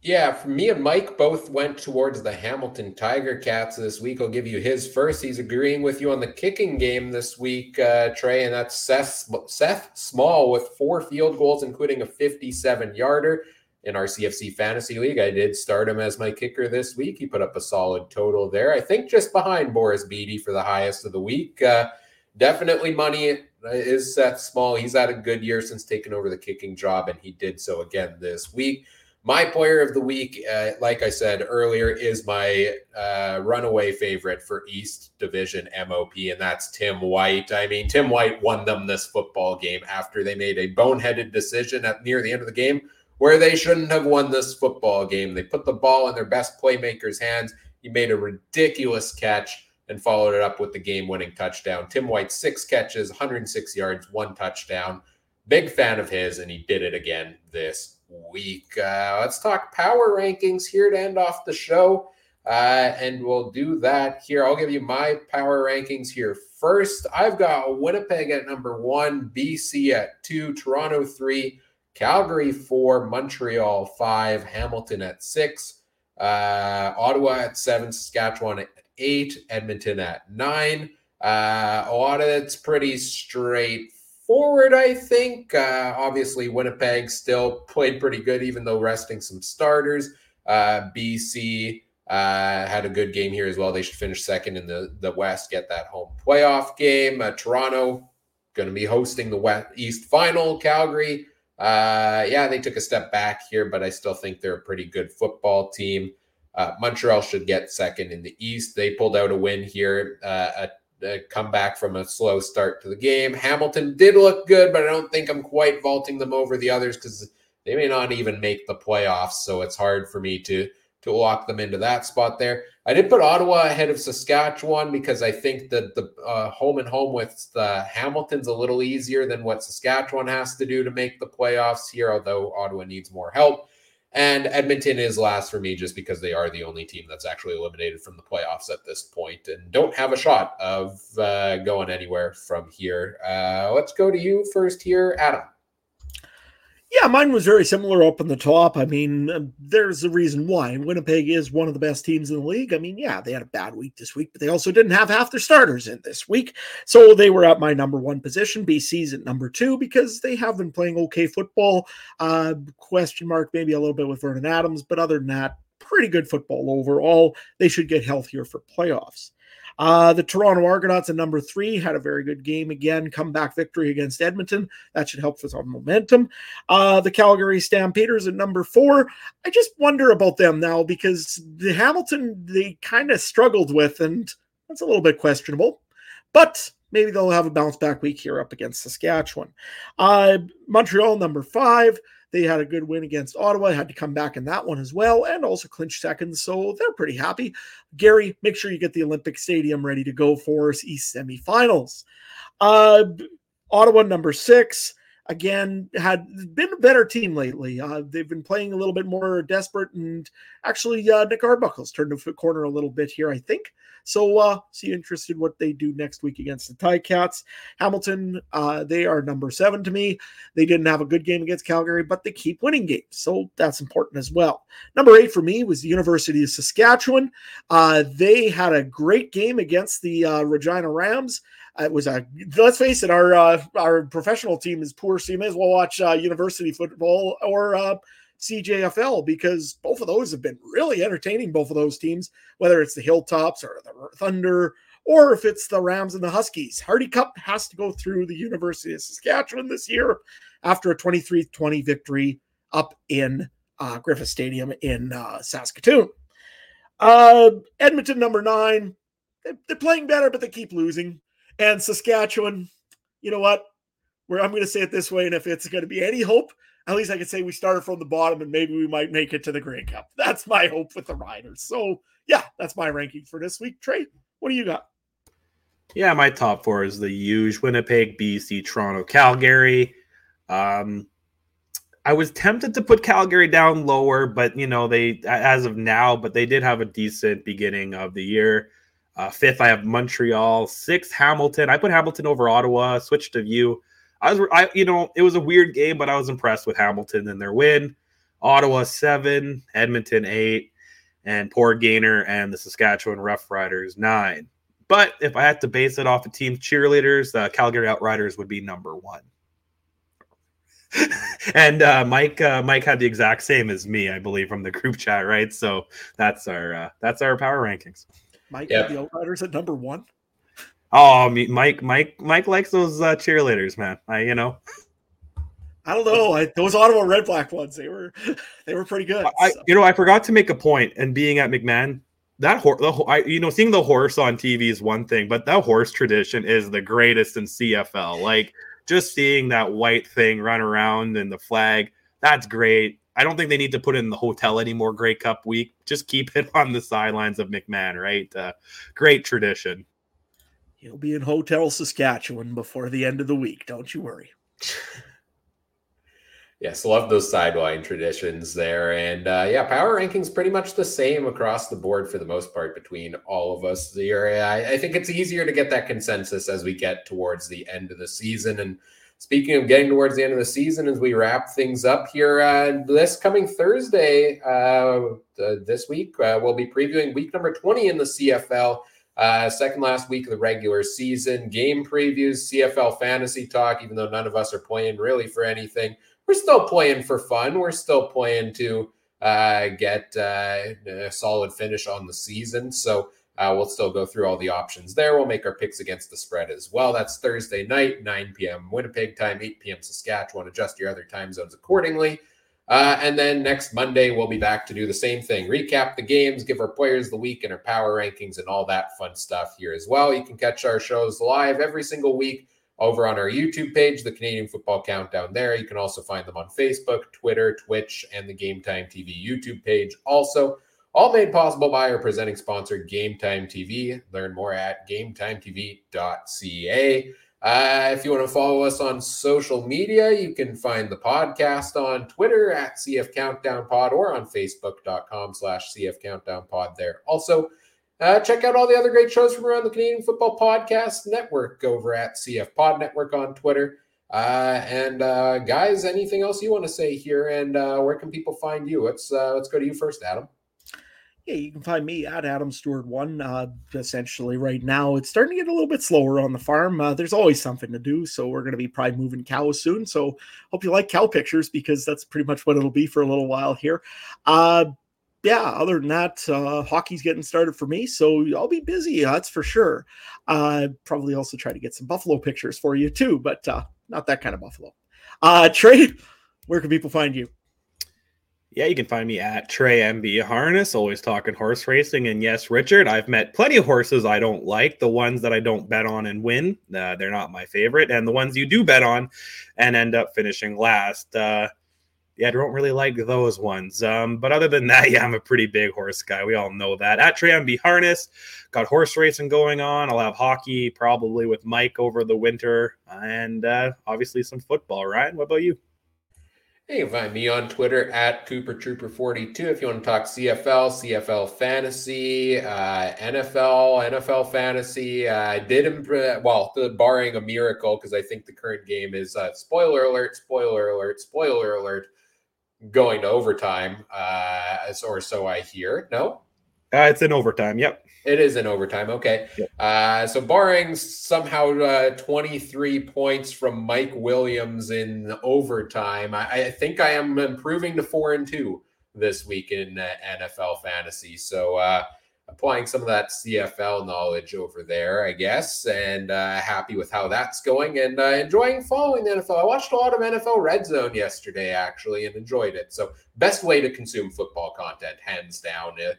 Yeah, for me and Mike both went towards the Hamilton Tiger Cats this week. I'll give you his first. He's agreeing with you on the kicking game this week, uh, Trey, and that's Seth, Seth Small with four field goals, including a 57 yarder in our CFC Fantasy League. I did start him as my kicker this week. He put up a solid total there. I think just behind Boris Bede for the highest of the week. Uh, definitely money is Seth Small. He's had a good year since taking over the kicking job, and he did so again this week. My player of the week, uh, like I said earlier, is my uh, runaway favorite for East Division MOP, and that's Tim White. I mean, Tim White won them this football game after they made a boneheaded decision at near the end of the game where they shouldn't have won this football game. They put the ball in their best playmaker's hands. He made a ridiculous catch and followed it up with the game winning touchdown. Tim White, six catches, 106 yards, one touchdown. Big fan of his, and he did it again this week. Uh, let's talk power rankings here to end off the show. Uh, and we'll do that here. I'll give you my power rankings here first. I've got Winnipeg at number one, BC at two, Toronto three, Calgary four, Montreal five, Hamilton at six, uh, Ottawa at seven, Saskatchewan at eight, Edmonton at nine, Uh, a lot of it's pretty straightforward, I think. Uh, obviously, Winnipeg still played pretty good, even though resting some starters. Uh, BC uh, had a good game here as well. They should finish second in the, the West, get that home playoff game. Uh, Toronto going to be hosting the West East final. Calgary, uh, yeah, they took a step back here, but I still think they're a pretty good football team. Uh, Montreal should get second in the East. They pulled out a win here, uh, a, a comeback from a slow start to the game. Hamilton did look good, but I don't think I'm quite vaulting them over the others because they may not even make the playoffs. So it's hard for me to to lock them into that spot there. I did put Ottawa ahead of Saskatchewan because I think that the uh, home and home with the Hamilton's a little easier than what Saskatchewan has to do to make the playoffs here, although Ottawa needs more help. And Edmonton is last for me just because they are the only team that's actually eliminated from the playoffs at this point and don't have a shot of uh, going anywhere from here. Uh, let's go to you first here, Adam. Yeah, mine was very similar up in the top. I mean, um, there's a reason why. Winnipeg is one of the best teams in the league. I mean, yeah, they had a bad week this week, but they also didn't have half their starters in this week. So they were at my number one position. BC's at number two because they have been playing okay football. Uh, question mark, maybe a little bit with Vernon Adams, but other than that, pretty good football overall. They should get healthier for playoffs. Uh, the Toronto Argonauts at number three had a very good game again, comeback victory against Edmonton. That should help with our momentum. Uh, the Calgary Stampeders at number four. I just wonder about them now because the Hamilton they kind of struggled with, and that's a little bit questionable. But maybe they'll have a bounce back week here up against Saskatchewan. Uh, Montreal number five. They had a good win against Ottawa, had to come back in that one as well, and also clinch second. So they're pretty happy. Gary, make sure you get the Olympic Stadium ready to go for us East semifinals. Uh, Ottawa number six again had been a better team lately. Uh, they've been playing a little bit more desperate, and actually, uh, Nick Arbuckle's turned the corner a little bit here, I think. So, uh, see interested what they do next week against the Ti-Cats. Hamilton, uh, they are number seven to me. They didn't have a good game against Calgary, but they keep winning games, so that's important as well. Number eight for me was the University of Saskatchewan. Uh, they had a great game against the uh, Regina Rams it was a let's face it, our uh, our professional team is poor, so you may as well watch uh, university football or uh, CJFL because both of those have been really entertaining. Both of those teams, whether it's the Hilltops or the Thunder, or if it's the Rams and the Huskies. Hardy Cup has to go through the University of Saskatchewan this year after a 23-20 victory up in uh, Griffith Stadium in uh, Saskatoon. Uh, Edmonton number nine. They're playing better, but they keep losing. And Saskatchewan, you know what? Where I'm going to say it this way, and if it's going to be any hope, at least I can say we started from the bottom and maybe we might make it to the Grey Cup. That's my hope with the Riders. So yeah, that's my ranking for this week. Trey, what do you got? Yeah, my top four is the huge Winnipeg, BC, Toronto, Calgary. Um, I was tempted to put Calgary down lower, but you know they as of now, but they did have a decent beginning of the year. Uh, fifth, I have Montreal. Sixth, Hamilton. I put Hamilton over Ottawa. Switched to you. I was, I, you know, it was a weird game, but I was impressed with Hamilton and their win. Ottawa seven, Edmonton eight, and poor Gainer and the Saskatchewan Roughriders nine. But if I had to base it off of team cheerleaders, the Calgary Outriders would be number one. and uh, Mike, uh, Mike had the exact same as me, I believe, from the group chat, right? So that's our uh, that's our power rankings. Mike yep. the Outriders at number one. Oh, Mike, Mike, Mike likes those uh, cheerleaders, man. I, you know, I don't know. I, those Ottawa Red Black ones, they were, they were pretty good. I, so. you know, I forgot to make a point, and being at McMahon, that horse, the, I, you know, seeing the horse on TV is one thing, but that horse tradition is the greatest in CFL. Like just seeing that white thing run around and the flag, that's great. I don't think they need to put it in the hotel anymore. Grey Cup week, just keep it on the sidelines of McMahon. Right, uh, great tradition. He'll be in Hotel Saskatchewan before the end of the week. Don't you worry. yes, love those sideline traditions there, and uh, yeah, power rankings pretty much the same across the board for the most part between all of us here. I, I think it's easier to get that consensus as we get towards the end of the season and Speaking of getting towards the end of the season, as we wrap things up here, uh, this coming Thursday, uh, this week, uh, we'll be previewing week number 20 in the CFL. Uh, second last week of the regular season, game previews, CFL fantasy talk, even though none of us are playing really for anything. We're still playing for fun. We're still playing to uh, get uh, a solid finish on the season. So uh, we'll still go through all the options there. We'll make our picks against the spread as well. That's Thursday night, 9 p.m. Winnipeg time, 8 p.m. Saskatchewan. Adjust your other time zones accordingly. Uh, and then next Monday, we'll be back to do the same thing recap the games, give our players the week and our power rankings, and all that fun stuff here as well. You can catch our shows live every single week over on our YouTube page, the Canadian Football Countdown. There, you can also find them on Facebook, Twitter, Twitch, and the Game Time TV YouTube page. Also, all made possible by our presenting sponsor, Game Time TV. Learn more at GameTimeTV.ca. Uh, if you want to follow us on social media, you can find the podcast on Twitter at CF Countdown Pod or on Facebook.com slash CF Countdown Pod there. Also, uh, check out all the other great shows from around the Canadian Football Podcast Network over at CF Pod Network on Twitter. Uh, and uh, guys, anything else you want to say here? And uh, where can people find you? Let's uh, let's go to you first, Adam yeah, you can find me at Adam Stuart One. Uh, essentially, right now it's starting to get a little bit slower on the farm. Uh, there's always something to do, so we're going to be probably moving cows soon. So hope you like cow pictures because that's pretty much what it'll be for a little while here. Uh, yeah, other than that, uh, hockey's getting started for me, so I'll be busy. That's for sure. Uh, probably also try to get some buffalo pictures for you too, but uh, not that kind of buffalo. Uh, Trey, where can people find you? Yeah, you can find me at Trey MB Harness, always talking horse racing. And yes, Richard, I've met plenty of horses I don't like. The ones that I don't bet on and win, uh, they're not my favorite. And the ones you do bet on and end up finishing last, uh, yeah, I don't really like those ones. Um, but other than that, yeah, I'm a pretty big horse guy. We all know that. At Trey MB Harness, got horse racing going on. I'll have hockey probably with Mike over the winter, and uh, obviously some football. Ryan, what about you? You can find me on Twitter at Kooper Trooper 42 if you want to talk CFL, CFL fantasy, uh, NFL, NFL fantasy. Uh, I did, imp- well, the, barring a miracle, because I think the current game is uh, spoiler alert, spoiler alert, spoiler alert, going to overtime, uh, or so I hear. No? Uh, it's in overtime. Yep. It is in overtime. Okay. Yep. Uh, so, barring somehow uh, 23 points from Mike Williams in overtime, I, I, think I am improving to four and two this week in uh, NFL fantasy. So, uh, applying some of that CFL knowledge over there, I guess, and uh, happy with how that's going and uh, enjoying following the NFL. I watched a lot of NFL Red Zone yesterday, actually, and enjoyed it. So, best way to consume football content, hands down. Uh,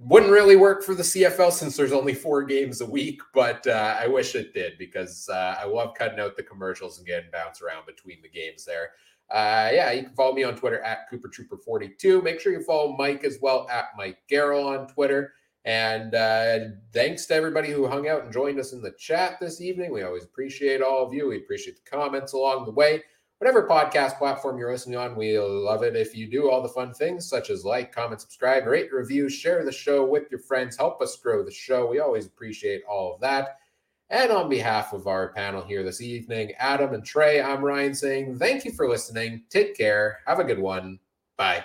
wouldn't really work for the CFL since there's only four games a week, but uh, I wish it did because uh, I love cutting out the commercials and getting bounced around between the games there. Uh, yeah, you can follow me on Twitter at Kooper Trooper 42. Make sure you follow Mike as well at Mike Garrell on Twitter. And uh, thanks to everybody who hung out and joined us in the chat this evening. We always appreciate all of you. We appreciate the comments along the way whatever podcast platform you're listening on. We love it if you do all the fun things such as like, comment, subscribe, rate, review, share the show with your friends, help us grow the show. We always appreciate all of that. And on behalf of our panel here this evening, Adam and Trey, I'm Ryan saying thank you for listening. Take care. Have a good one. Bye.